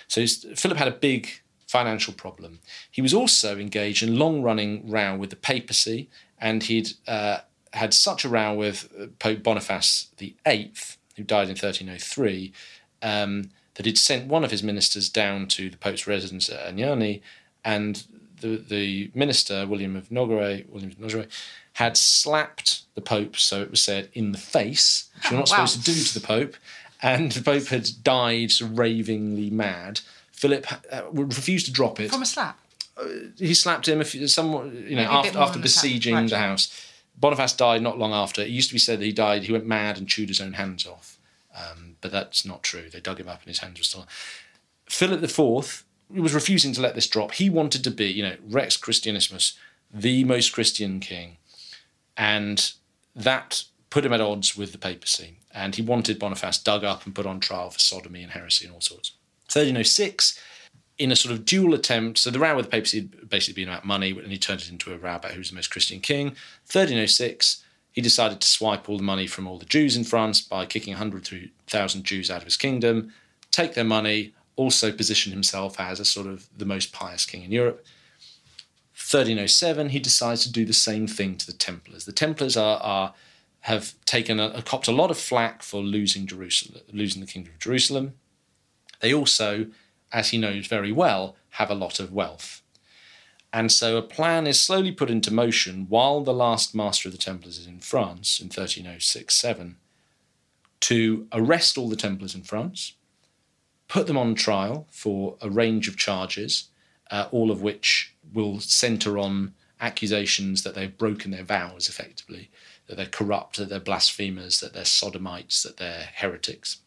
S1: So Philip had a big financial problem. He was also engaged in long running row with the papacy, and he'd uh, had such a row with uh, Pope Boniface VIII, who died in 1303, um, that he'd sent one of his ministers down to the Pope's residence at Anagni, and the, the minister, William of Nogaret, William of had slapped the Pope, so it was said, in the face, which you're not wow. supposed to do to the Pope, and the Pope had died ravingly mad. Philip uh, refused to drop it.
S2: From a slap?
S1: Uh, he slapped him, if, somewhat, you know, after, after besieging right. the house. Boniface died not long after. It used to be said that he died, he went mad and chewed his own hands off. Um, but that's not true. They dug him up and his hands were still. Philip IV was refusing to let this drop. He wanted to be, you know, Rex Christianissimus, the most Christian king. And that put him at odds with the papacy. And he wanted Boniface dug up and put on trial for sodomy and heresy and all sorts. 1306, in a sort of dual attempt, so the row with the papacy had basically been about money, and he turned it into a row about who's the most Christian king. 1306, he decided to swipe all the money from all the Jews in France by kicking 100,000 Jews out of his kingdom, take their money, also position himself as a sort of the most pious king in Europe. 1307, he decides to do the same thing to the Templars. The Templars are, are have taken a, a, copped a lot of flack for losing Jerusalem, losing the kingdom of Jerusalem. They also as he knows very well, have a lot of wealth. And so a plan is slowly put into motion while the last master of the Templars is in France in 1306 7 to arrest all the Templars in France, put them on trial for a range of charges, uh, all of which will centre on accusations that they've broken their vows effectively, that they're corrupt, that they're blasphemers, that they're sodomites, that they're heretics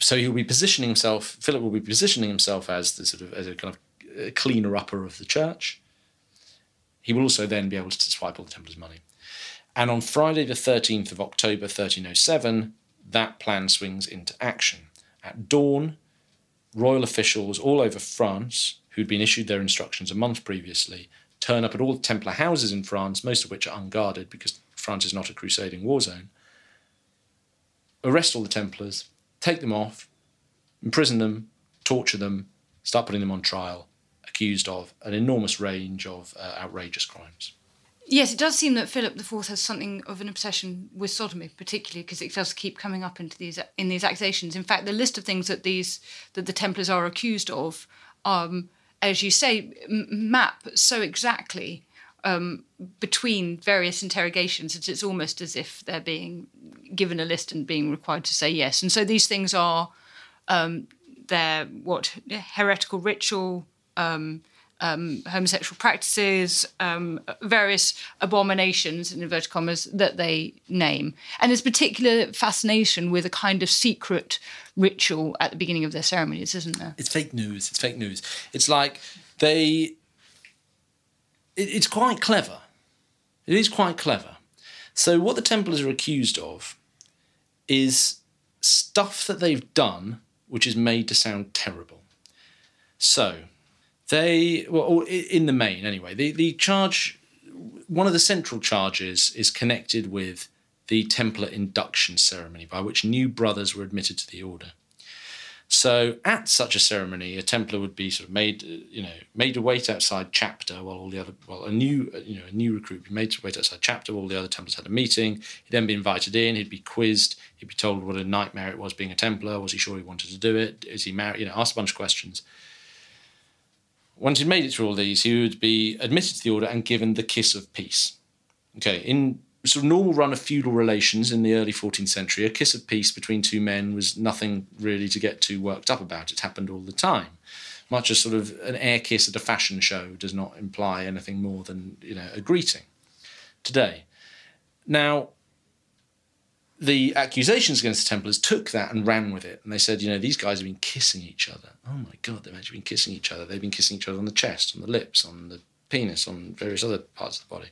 S1: so he'll be positioning himself. Philip will be positioning himself as the sort of as a kind of uh, cleaner upper of the church. He will also then be able to swipe all the Templars' money. And on Friday, the 13th of October, 1307, that plan swings into action. At dawn, royal officials all over France, who'd been issued their instructions a month previously, turn up at all the Templar houses in France, most of which are unguarded because France is not a crusading war zone, arrest all the Templars, take them off, imprison them, torture them, start putting them on trial, accused of an enormous range of uh, outrageous crimes.
S2: Yes, it does seem that Philip IV has something of an obsession with sodomy, particularly because it does keep coming up into these in these accusations. In fact, the list of things that these that the Templars are accused of, um, as you say, map so exactly um, between various interrogations that it's almost as if they're being given a list and being required to say yes. And so these things are um, they're what heretical ritual, um, um, homosexual practices, um, various abominations in inverted commas that they name, and there's particular fascination with a kind of secret ritual at the beginning of their ceremonies, isn't there?
S1: It's fake news. It's fake news. It's like they. It, it's quite clever. It is quite clever. So what the Templars are accused of is stuff that they've done which is made to sound terrible. So, they, well, in the main anyway, the, the charge, one of the central charges is connected with the Templar induction ceremony by which new brothers were admitted to the order. So at such a ceremony, a Templar would be sort of made, uh, you know, made to wait outside chapter while all the other, well, a new, uh, you know, a new recruit would be made to wait outside chapter while all the other Templars had a meeting. He'd then be invited in. He'd be quizzed. He'd be told what a nightmare it was being a Templar. Was he sure he wanted to do it? Is he married? You know, asked a bunch of questions. Once he'd made it through all these, he would be admitted to the order and given the kiss of peace. Okay, in sort of normal run of feudal relations in the early 14th century, a kiss of peace between two men was nothing really to get too worked up about. It happened all the time. much as sort of an air kiss at a fashion show does not imply anything more than you know a greeting today. Now, the accusations against the Templars took that and ran with it, and they said, you know, these guys have been kissing each other. Oh my God, they've actually been kissing each other. They've been kissing each other on the chest, on the lips, on the penis, on various other parts of the body.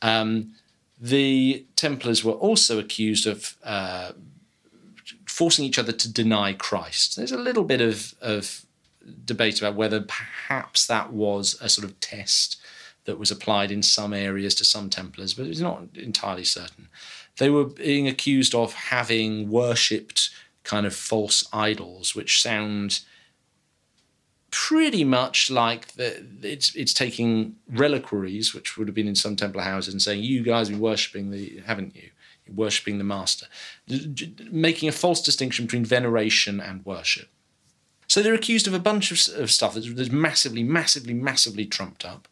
S1: Um, the Templars were also accused of uh, forcing each other to deny Christ. There's a little bit of, of debate about whether perhaps that was a sort of test that was applied in some areas to some Templars, but it's not entirely certain. They were being accused of having worshipped kind of false idols, which sound pretty much like the, it's it's taking reliquaries, which would have been in some Templar houses, and saying, "You guys been worshipping the, haven't you? You're worshipping the master," making a false distinction between veneration and worship. So they're accused of a bunch of, of stuff that's, that's massively, massively, massively trumped up,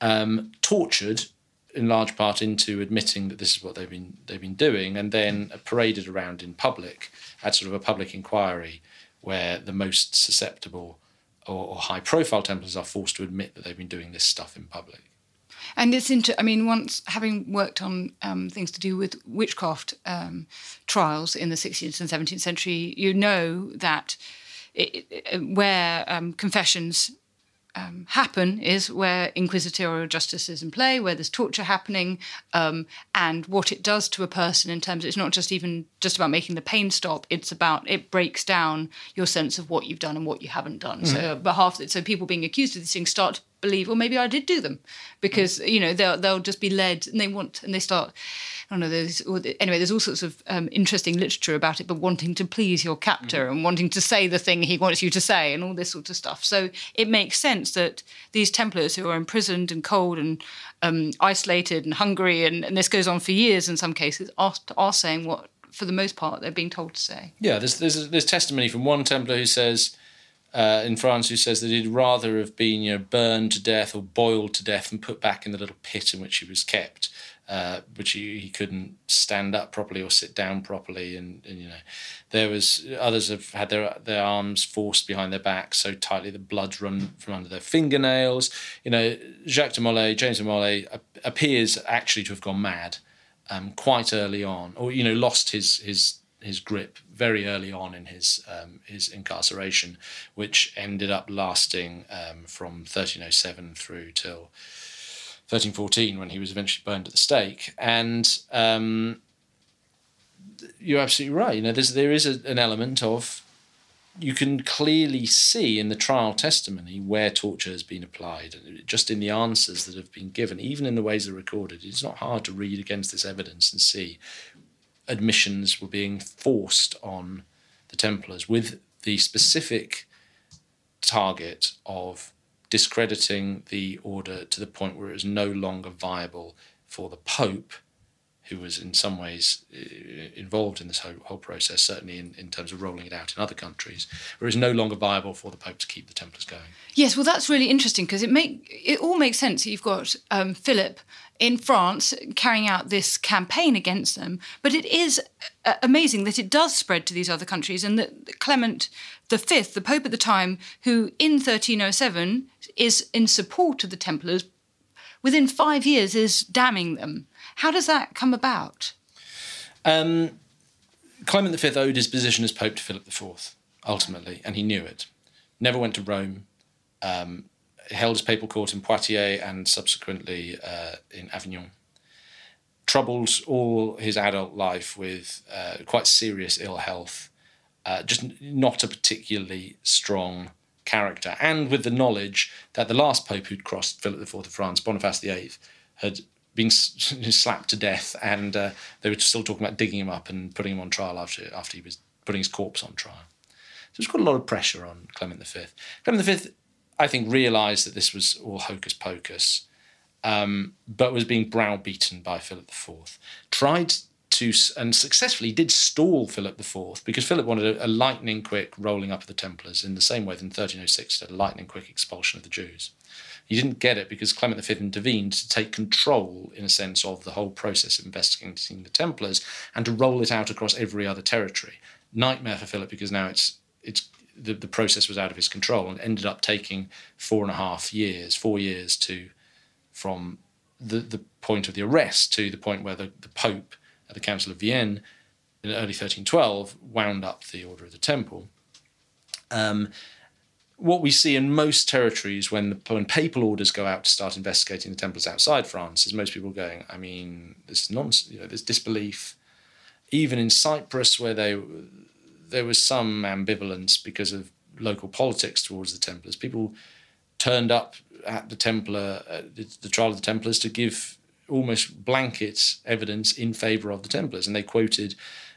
S1: um, tortured in large part into admitting that this is what they've been they've been doing, and then paraded around in public at sort of a public inquiry where the most susceptible or, or high profile Templars are forced to admit that they've been doing this stuff in public.
S2: And it's into, I mean, once having worked on um, things to do with witchcraft um, trials in the 16th and 17th century, you know that it, it, where um, confessions um, happen is where inquisitorial justice is in play, where there's torture happening, um, and what it does to a person in terms of it's not just even just about making the pain stop. It's about it breaks down your sense of what you've done and what you haven't done. Mm. So, behalf so people being accused of these things start believe, well, maybe I did do them, because you know they'll they'll just be led and they want and they start I don't know. There's anyway. There's all sorts of um, interesting literature about it, but wanting to please your captor mm. and wanting to say the thing he wants you to say, and all this sort of stuff. So it makes sense that these Templars who are imprisoned and cold and um, isolated and hungry, and, and this goes on for years in some cases, are, are saying what, for the most part, they're being told to say.
S1: Yeah, there's there's, there's testimony from one Templar who says. Uh, in France, who says that he'd rather have been, you know, burned to death or boiled to death and put back in the little pit in which he was kept, uh, which he, he couldn't stand up properly or sit down properly, and, and you know, there was others have had their their arms forced behind their backs so tightly the blood's run from under their fingernails. You know, Jacques de Molay, James de Molay appears actually to have gone mad um, quite early on, or you know, lost his his his grip very early on in his um, his incarceration, which ended up lasting um, from 1307 through till 1314 when he was eventually burned at the stake. And um, you're absolutely right. You know, there's, there is a, an element of you can clearly see in the trial testimony where torture has been applied, just in the answers that have been given, even in the ways they're recorded. It's not hard to read against this evidence and see admissions were being forced on the Templars with the specific target of discrediting the order to the point where it was no longer viable for the Pope, who was in some ways uh, involved in this whole, whole process, certainly in, in terms of rolling it out in other countries, where it was no longer viable for the Pope to keep the Templars going.
S2: Yes, well, that's really interesting because it make it all makes sense. You've got um, Philip in France carrying out this campaign against them, but it is uh, amazing that it does spread to these other countries, and that Clement V, the Pope at the time, who in 1307 is in support of the Templars, within five years is damning them. How does that come about?
S1: Um, Clement V owed his position as Pope to Philip IV, ultimately, and he knew it. Never went to Rome, um, held his papal court in Poitiers and subsequently uh, in Avignon. Troubled all his adult life with uh, quite serious ill health, uh, just not a particularly strong character, and with the knowledge that the last pope who'd crossed Philip IV of France, Boniface VIII, had been slapped to death, and uh, they were still talking about digging him up and putting him on trial after after he was putting his corpse on trial. So it's got a lot of pressure on Clement V. Clement V, I think, realised that this was all hocus pocus, um, but was being browbeaten by Philip IV. Tried to and successfully did stall Philip IV because Philip wanted a, a, lightning quick rolling up of the Templars in the same way that in 1306 did a lightning quick expulsion of the Jews. He didn't get it because Clement V intervened to take control, in a sense, of the whole process of investigating the Templars and to roll it out across every other territory. Nightmare for Philip because now it's it's the, the process was out of his control and ended up taking four and a half years, four years to from the, the point of the arrest to the point where the, the Pope at the Council of Vienne in early 1312 wound up the Order of the Temple. Um, what we see in most territories when the, when papal orders go out to start investigating the Templars outside France is most people going, I mean, this nonsense, you know, there's disbelief. Even in Cyprus, where they there was some ambivalence because of local politics towards the Templars, people turned up at the Templar, uh, the trial of the Templars, to give almost blanket evidence in favour of the Templars, and they quoted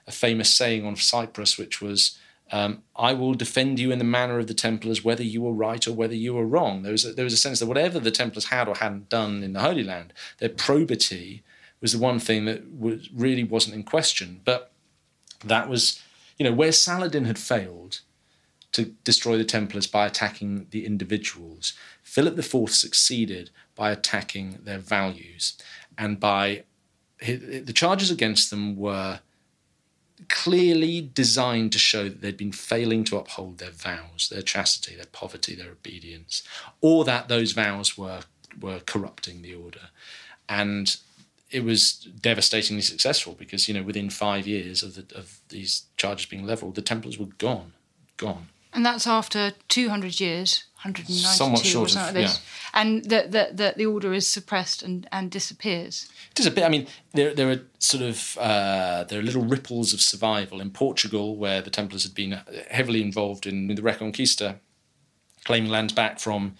S1: a famous saying on Cyprus, which was um, I will defend you in the manner of the Templars, whether you were right or whether you were wrong. There was a, there was a sense that whatever the Templars had or hadn't done in the Holy Land, their probity was the one thing that was, really wasn't in question. But that was, you know, where Saladin had failed to destroy the Templars by attacking the individuals, Philip IV succeeded by attacking their values and by the charges against them were clearly designed to show that they'd been failing to uphold their vows, their chastity, their poverty, their obedience, or that those vows were were corrupting the order. And it was devastatingly successful because you know within five years of the, of these charges being levelled, the Templars were gone, gone.
S2: And that's after 200 years, 192
S1: Somewhat short
S2: or something
S1: of-
S2: like this.
S1: yeah.
S2: And that the, the, the order is suppressed and, and disappears.
S1: It is a bit. I mean, there there are sort of uh, there are little ripples of survival in Portugal, where the Templars had been heavily involved in the Reconquista, claiming lands back from,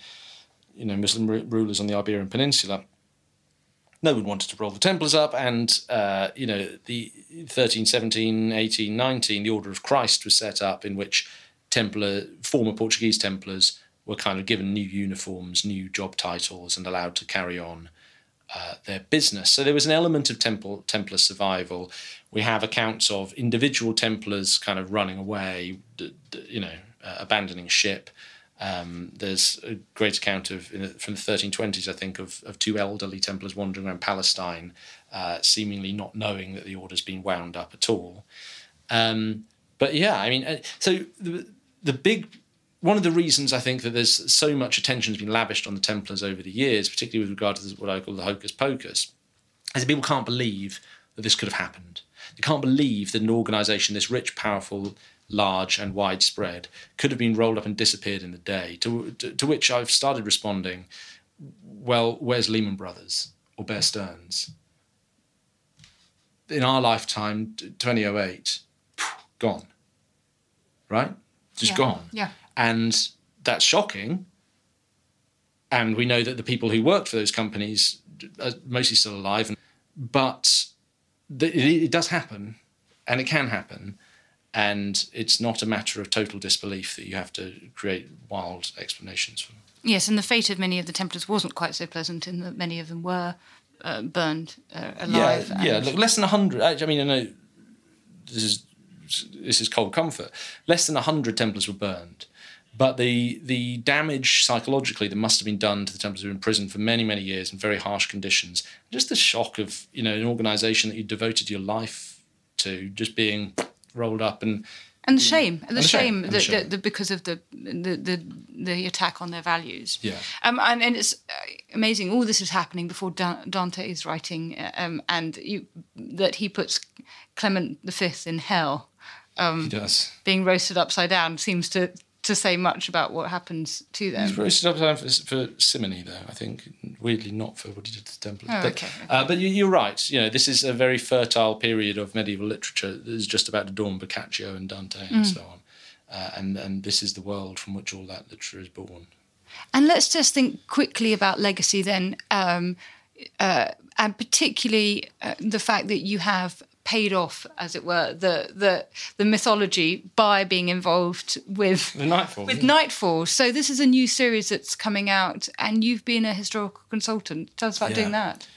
S1: you know, Muslim ru- rulers on the Iberian Peninsula. No one wanted to roll the Templars up, and uh, you know, the 13, 17, 18, 19, the Order of Christ was set up, in which Templar former Portuguese Templars were kind of given new uniforms, new job titles, and allowed to carry on uh, their business. So there was an element of Temple, Templar survival. We have accounts of individual Templars kind of running away, d- d- you know, uh, abandoning ship. Um, there's a great account of the, from the 1320s, I think, of, of two elderly Templars wandering around Palestine, uh, seemingly not knowing that the order's been wound up at all. Um, but yeah, I mean, uh, so the, the big one of the reasons I think that there's so much attention has been lavished on the Templars over the years, particularly with regard to what I call the hocus pocus, is that people can't believe that this could have happened. They can't believe that an organisation this rich, powerful, large, and widespread could have been rolled up and disappeared in a day. To, to, to which I've started responding, well, where's Lehman Brothers or Bear Stearns? In our lifetime, 2008, gone. Right? Just
S2: Yeah.
S1: gone
S2: Yeah.
S1: And that's shocking. And we know that the people who worked for those companies are mostly still alive, but it, it does happen, and it can happen, and it's not a matter of total disbelief that you have to create wild explanations for.
S2: Yes, and the fate of many of the Templars wasn't quite so pleasant in that many of them were uh, burned uh, alive.
S1: Yeah, yeah. Look, less than hundred. I mean, I know this is this is cold comfort. Less than hundred Templars were burned, but the the damage psychologically that must have been done to the Templars who were in prison for many many years in very harsh conditions. Just the shock of you know an organisation that you devoted your life to just being rolled up and
S2: and the shame, and the,
S1: And the shame,
S2: shame,
S1: the shame.
S2: that because of the, the the the attack on their values.
S1: Yeah.
S2: Um, and, and it's uh, amazing. All this is happening before Dante is writing, uh, um, and you, that he puts Clement V in hell,
S1: he does.
S2: being roasted upside down, seems to to say much about what happens to them.
S1: He's roasted up time for, for simony, though. I think weirdly not for what he did to the Templars.
S2: Oh,
S1: but,
S2: okay, okay.
S1: Uh, but you, you're right. You know, this is a very fertile period of medieval literature that is just about to dawn Boccaccio and Dante and
S2: Mm.
S1: so on. Uh, and and this is the world from which all that literature is born.
S2: And let's just think quickly about legacy then, um, uh, and particularly uh, the fact that you have paid off, as it were, the the the mythology by being involved with
S1: The Knightfall.
S2: with. Knightfall. So this is a new series that's coming out, and you've been a historical consultant. Tell us about
S1: Yeah.
S2: doing that.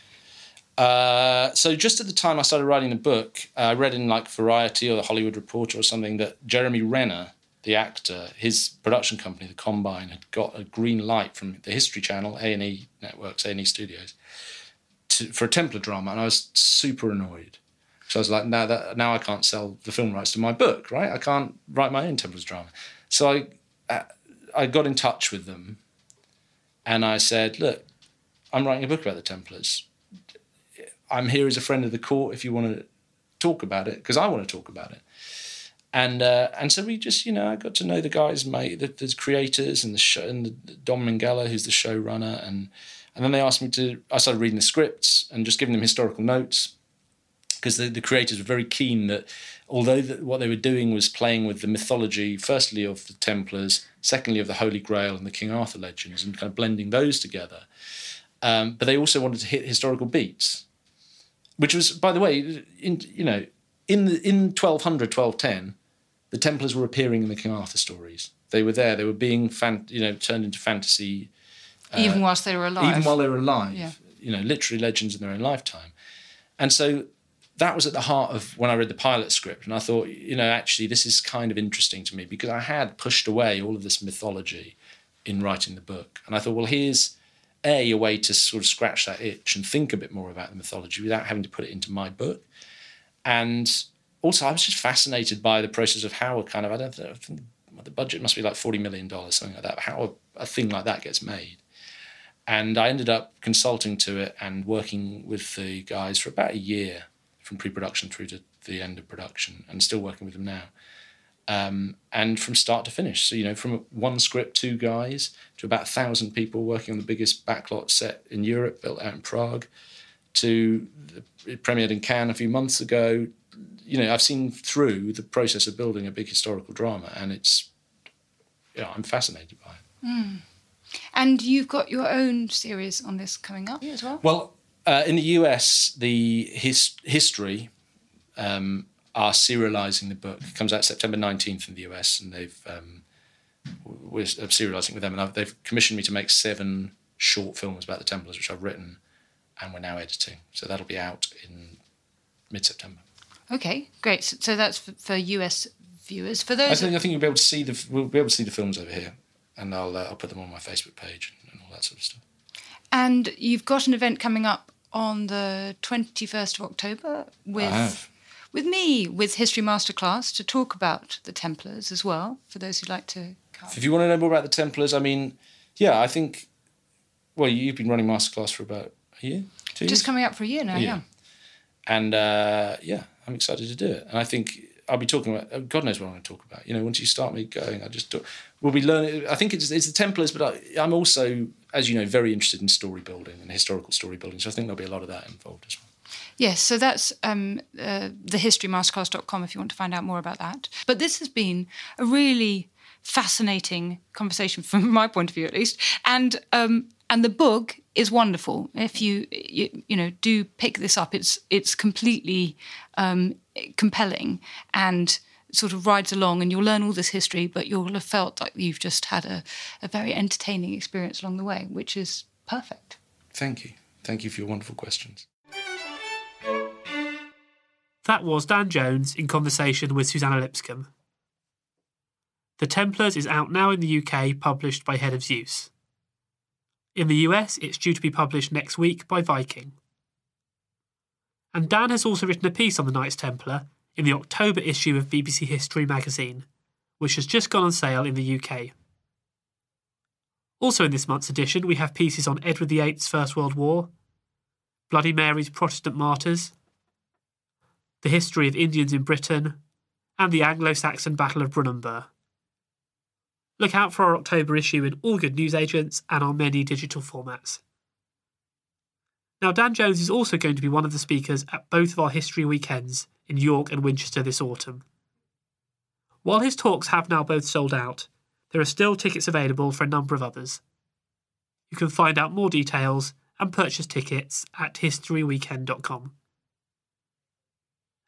S1: Uh, so just at the time I started writing the book, I read in like Variety or the Hollywood Reporter or something that Jeremy Renner, the actor, his production company, the Combine, had got a green light from the History Channel, A and E Networks, A and E Studios, to, for a Templar drama, and I was super annoyed. So I was like, now that now I can't sell the film rights to my book, right? I can't write my own Templars drama. So I, uh, I got in touch with them and I said, look, I'm writing a book about the Templars. I'm here as a friend of the court if you want to talk about it, because I want to talk about it. And uh, and so we just, you know, I got to know the guys, mate, the, the creators and the show, and the, Dom Minghella, who's the showrunner, and and then they asked me to. I started reading the scripts and just giving them historical notes because the, the creators were very keen that although the, what they were doing was playing with the mythology, firstly of the Templars, secondly of the Holy Grail and the King Arthur legends, and kind of blending those together. Um, but they also wanted to hit historical beats, which was, by the way, in you know, in the, in 1200, 1210, the Templars were appearing in the King Arthur stories. They were there. They were being, fan, you know, turned into fantasy.
S2: even whilst they were alive.
S1: Even while they were alive.
S2: Yeah.
S1: You know, literary legends in their own lifetime. And so that was at the heart of when I read the pilot script. And I thought, you know, actually, this is kind of interesting to me because I had pushed away all of this mythology in writing the book. And I thought, well, here's a, a way to sort of scratch that itch and think a bit more about the mythology without having to put it into my book. And also, I was just fascinated by the process of how a kind of, I don't know, I think the budget must be like $40 million, something like that, how a, a thing like that gets made. And I ended up consulting to it and working with the guys for about a year from pre-production through to the end of production, and still working with them now. Um, and from start to finish, so you know, from one script, two guys, to about a thousand people working on the biggest backlot set in Europe, built out in Prague, to the, it premiered in Cannes a few months ago. You know, I've seen through the process of building a big historical drama, and it's, yeah, I'm fascinated by it.
S2: And you've got your own series on this coming up as well?
S1: Well, uh, in the US, the his, history um, are serializing the book. It comes out September 19th in the US, and they've um, we're serializing with them, and I've, they've commissioned me to make seven short films about the Templars, which I've written, and we're now editing. So that'll be out in mid-September.
S2: Okay, great. So, so that's for, for US viewers. For
S1: I
S2: those,
S1: think I think you'll be able to see the we'll be able to see the films over here, and I'll uh, I'll put them on my Facebook page and all that sort of stuff.
S2: And you've got an event coming up on the 21st of October with with me with History Masterclass to talk about the Templars as well. For those who'd like to come.
S1: If you want to know more about the Templars, I mean, yeah, I think. Well, you've been running masterclass for about a year, two years,
S2: Just coming up for a year now, yeah.
S1: and uh, yeah, I'm excited to do it. And I think I'll be talking about. uh, God knows what I'm going to talk about. You know, once you start me going, I just do, we'll be learning. I think it's it's the Templars, but I, I'm also, as you know, very interested in story building and historical story building. So I think there'll be a lot of that involved as well.
S2: Yes, so that's um, uh, thehistorymasterclass.com if you want to find out more about that. But this has been a really fascinating conversation from my point of view, at least. And um, and the book is wonderful. If you, you you know do pick this up, it's it's completely um, compelling and sort of rides along, and you'll learn all this history, but you'll have felt like you've just had a, a very entertaining experience along the way, which is perfect.
S1: Thank you, thank you for your wonderful questions.
S3: That was Dan Jones in conversation with Suzannah Lipscomb. The Templars is out now in the UK, published by Head of Zeus. In the US, it's due to be published next week by Viking. And Dan has also written a piece on the Knights Templar in the October issue of BBC History magazine, which has just gone on sale in the UK. Also in this month's edition, we have pieces on Edward VIII's First World War, Bloody Mary's Protestant Martyrs, the history of Indians in Britain, and the Anglo Saxon Battle of Brunanburh. Look out for our October issue in all good newsagents and our many digital formats. Now, Dan Jones is also going to be one of the speakers at both of our history weekends in York and Winchester this autumn. While his talks have now both sold out, there are still tickets available for a number of others. You can find out more details and purchase tickets at historyweekend.com.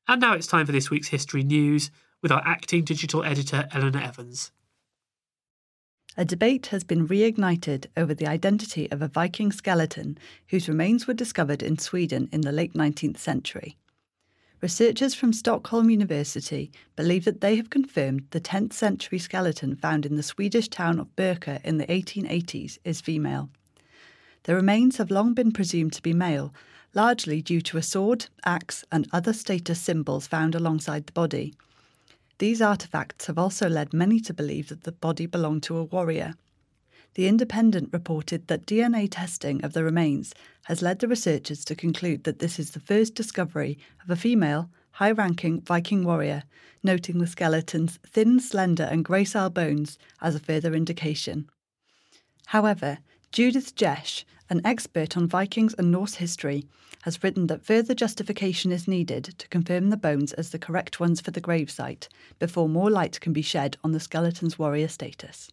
S3: And now it's time for this week's history news with our acting digital editor Eleanor Evans.
S6: A debate has been reignited over the identity of a Viking skeleton whose remains were discovered in Sweden in the late 19th century. Researchers from Stockholm University believe that they have confirmed the 10th century skeleton found in the Swedish town of Birka in the 1880s is female. The remains have long been presumed to be male, largely due to a sword, axe, and other status symbols found alongside the body. These artefacts have also led many to believe that the body belonged to a warrior. The Independent reported that DNA testing of the remains has led the researchers to conclude that this is the first discovery of a female, high ranking Viking warrior, noting the skeleton's thin, slender, and gracile bones as a further indication. However, Judith Jesch, an expert on Vikings and Norse history, has written that further justification is needed to confirm the bones as the correct ones for the gravesite before more light can be shed on the skeleton's warrior status.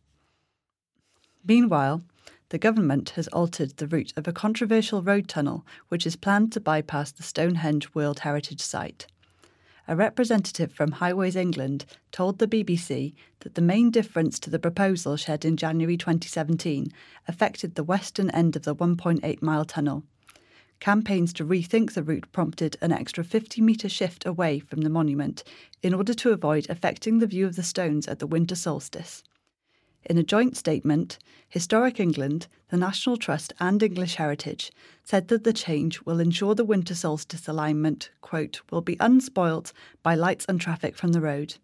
S6: Meanwhile, the government has altered the route of a controversial road tunnel which is planned to bypass the Stonehenge World Heritage Site. A representative from Highways England told the BBC that the main difference to the proposal shared in January 2017 affected the western end of the 1.8 mile tunnel. Campaigns to rethink the route prompted an extra 50 metre shift away from the monument in order to avoid affecting the view of the stones at the winter solstice. In a joint statement, Historic England, the National Trust, and English Heritage said that the change will ensure the winter solstice alignment, quote, will be unspoilt by lights and traffic from the road.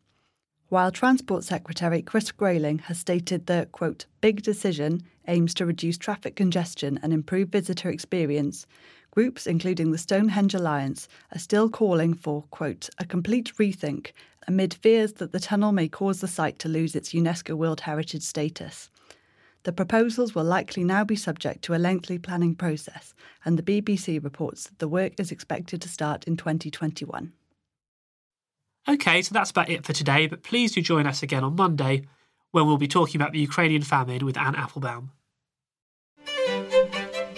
S6: While Transport Secretary Chris Grayling has stated the, quote, big decision aims to reduce traffic congestion and improve visitor experience, groups including the Stonehenge Alliance are still calling for, quote, a complete rethink amid fears that the tunnel may cause the site to lose its UNESCO World Heritage status. The proposals will likely now be subject to a lengthy planning process, and the BBC reports that the work is expected to start in 2021.
S3: Okay, so that's about it for today, but please do join us again on Monday when we'll be talking about the Ukrainian famine with Anne Applebaum.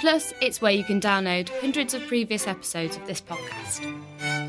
S4: Plus, it's where you can download hundreds of previous episodes of this podcast.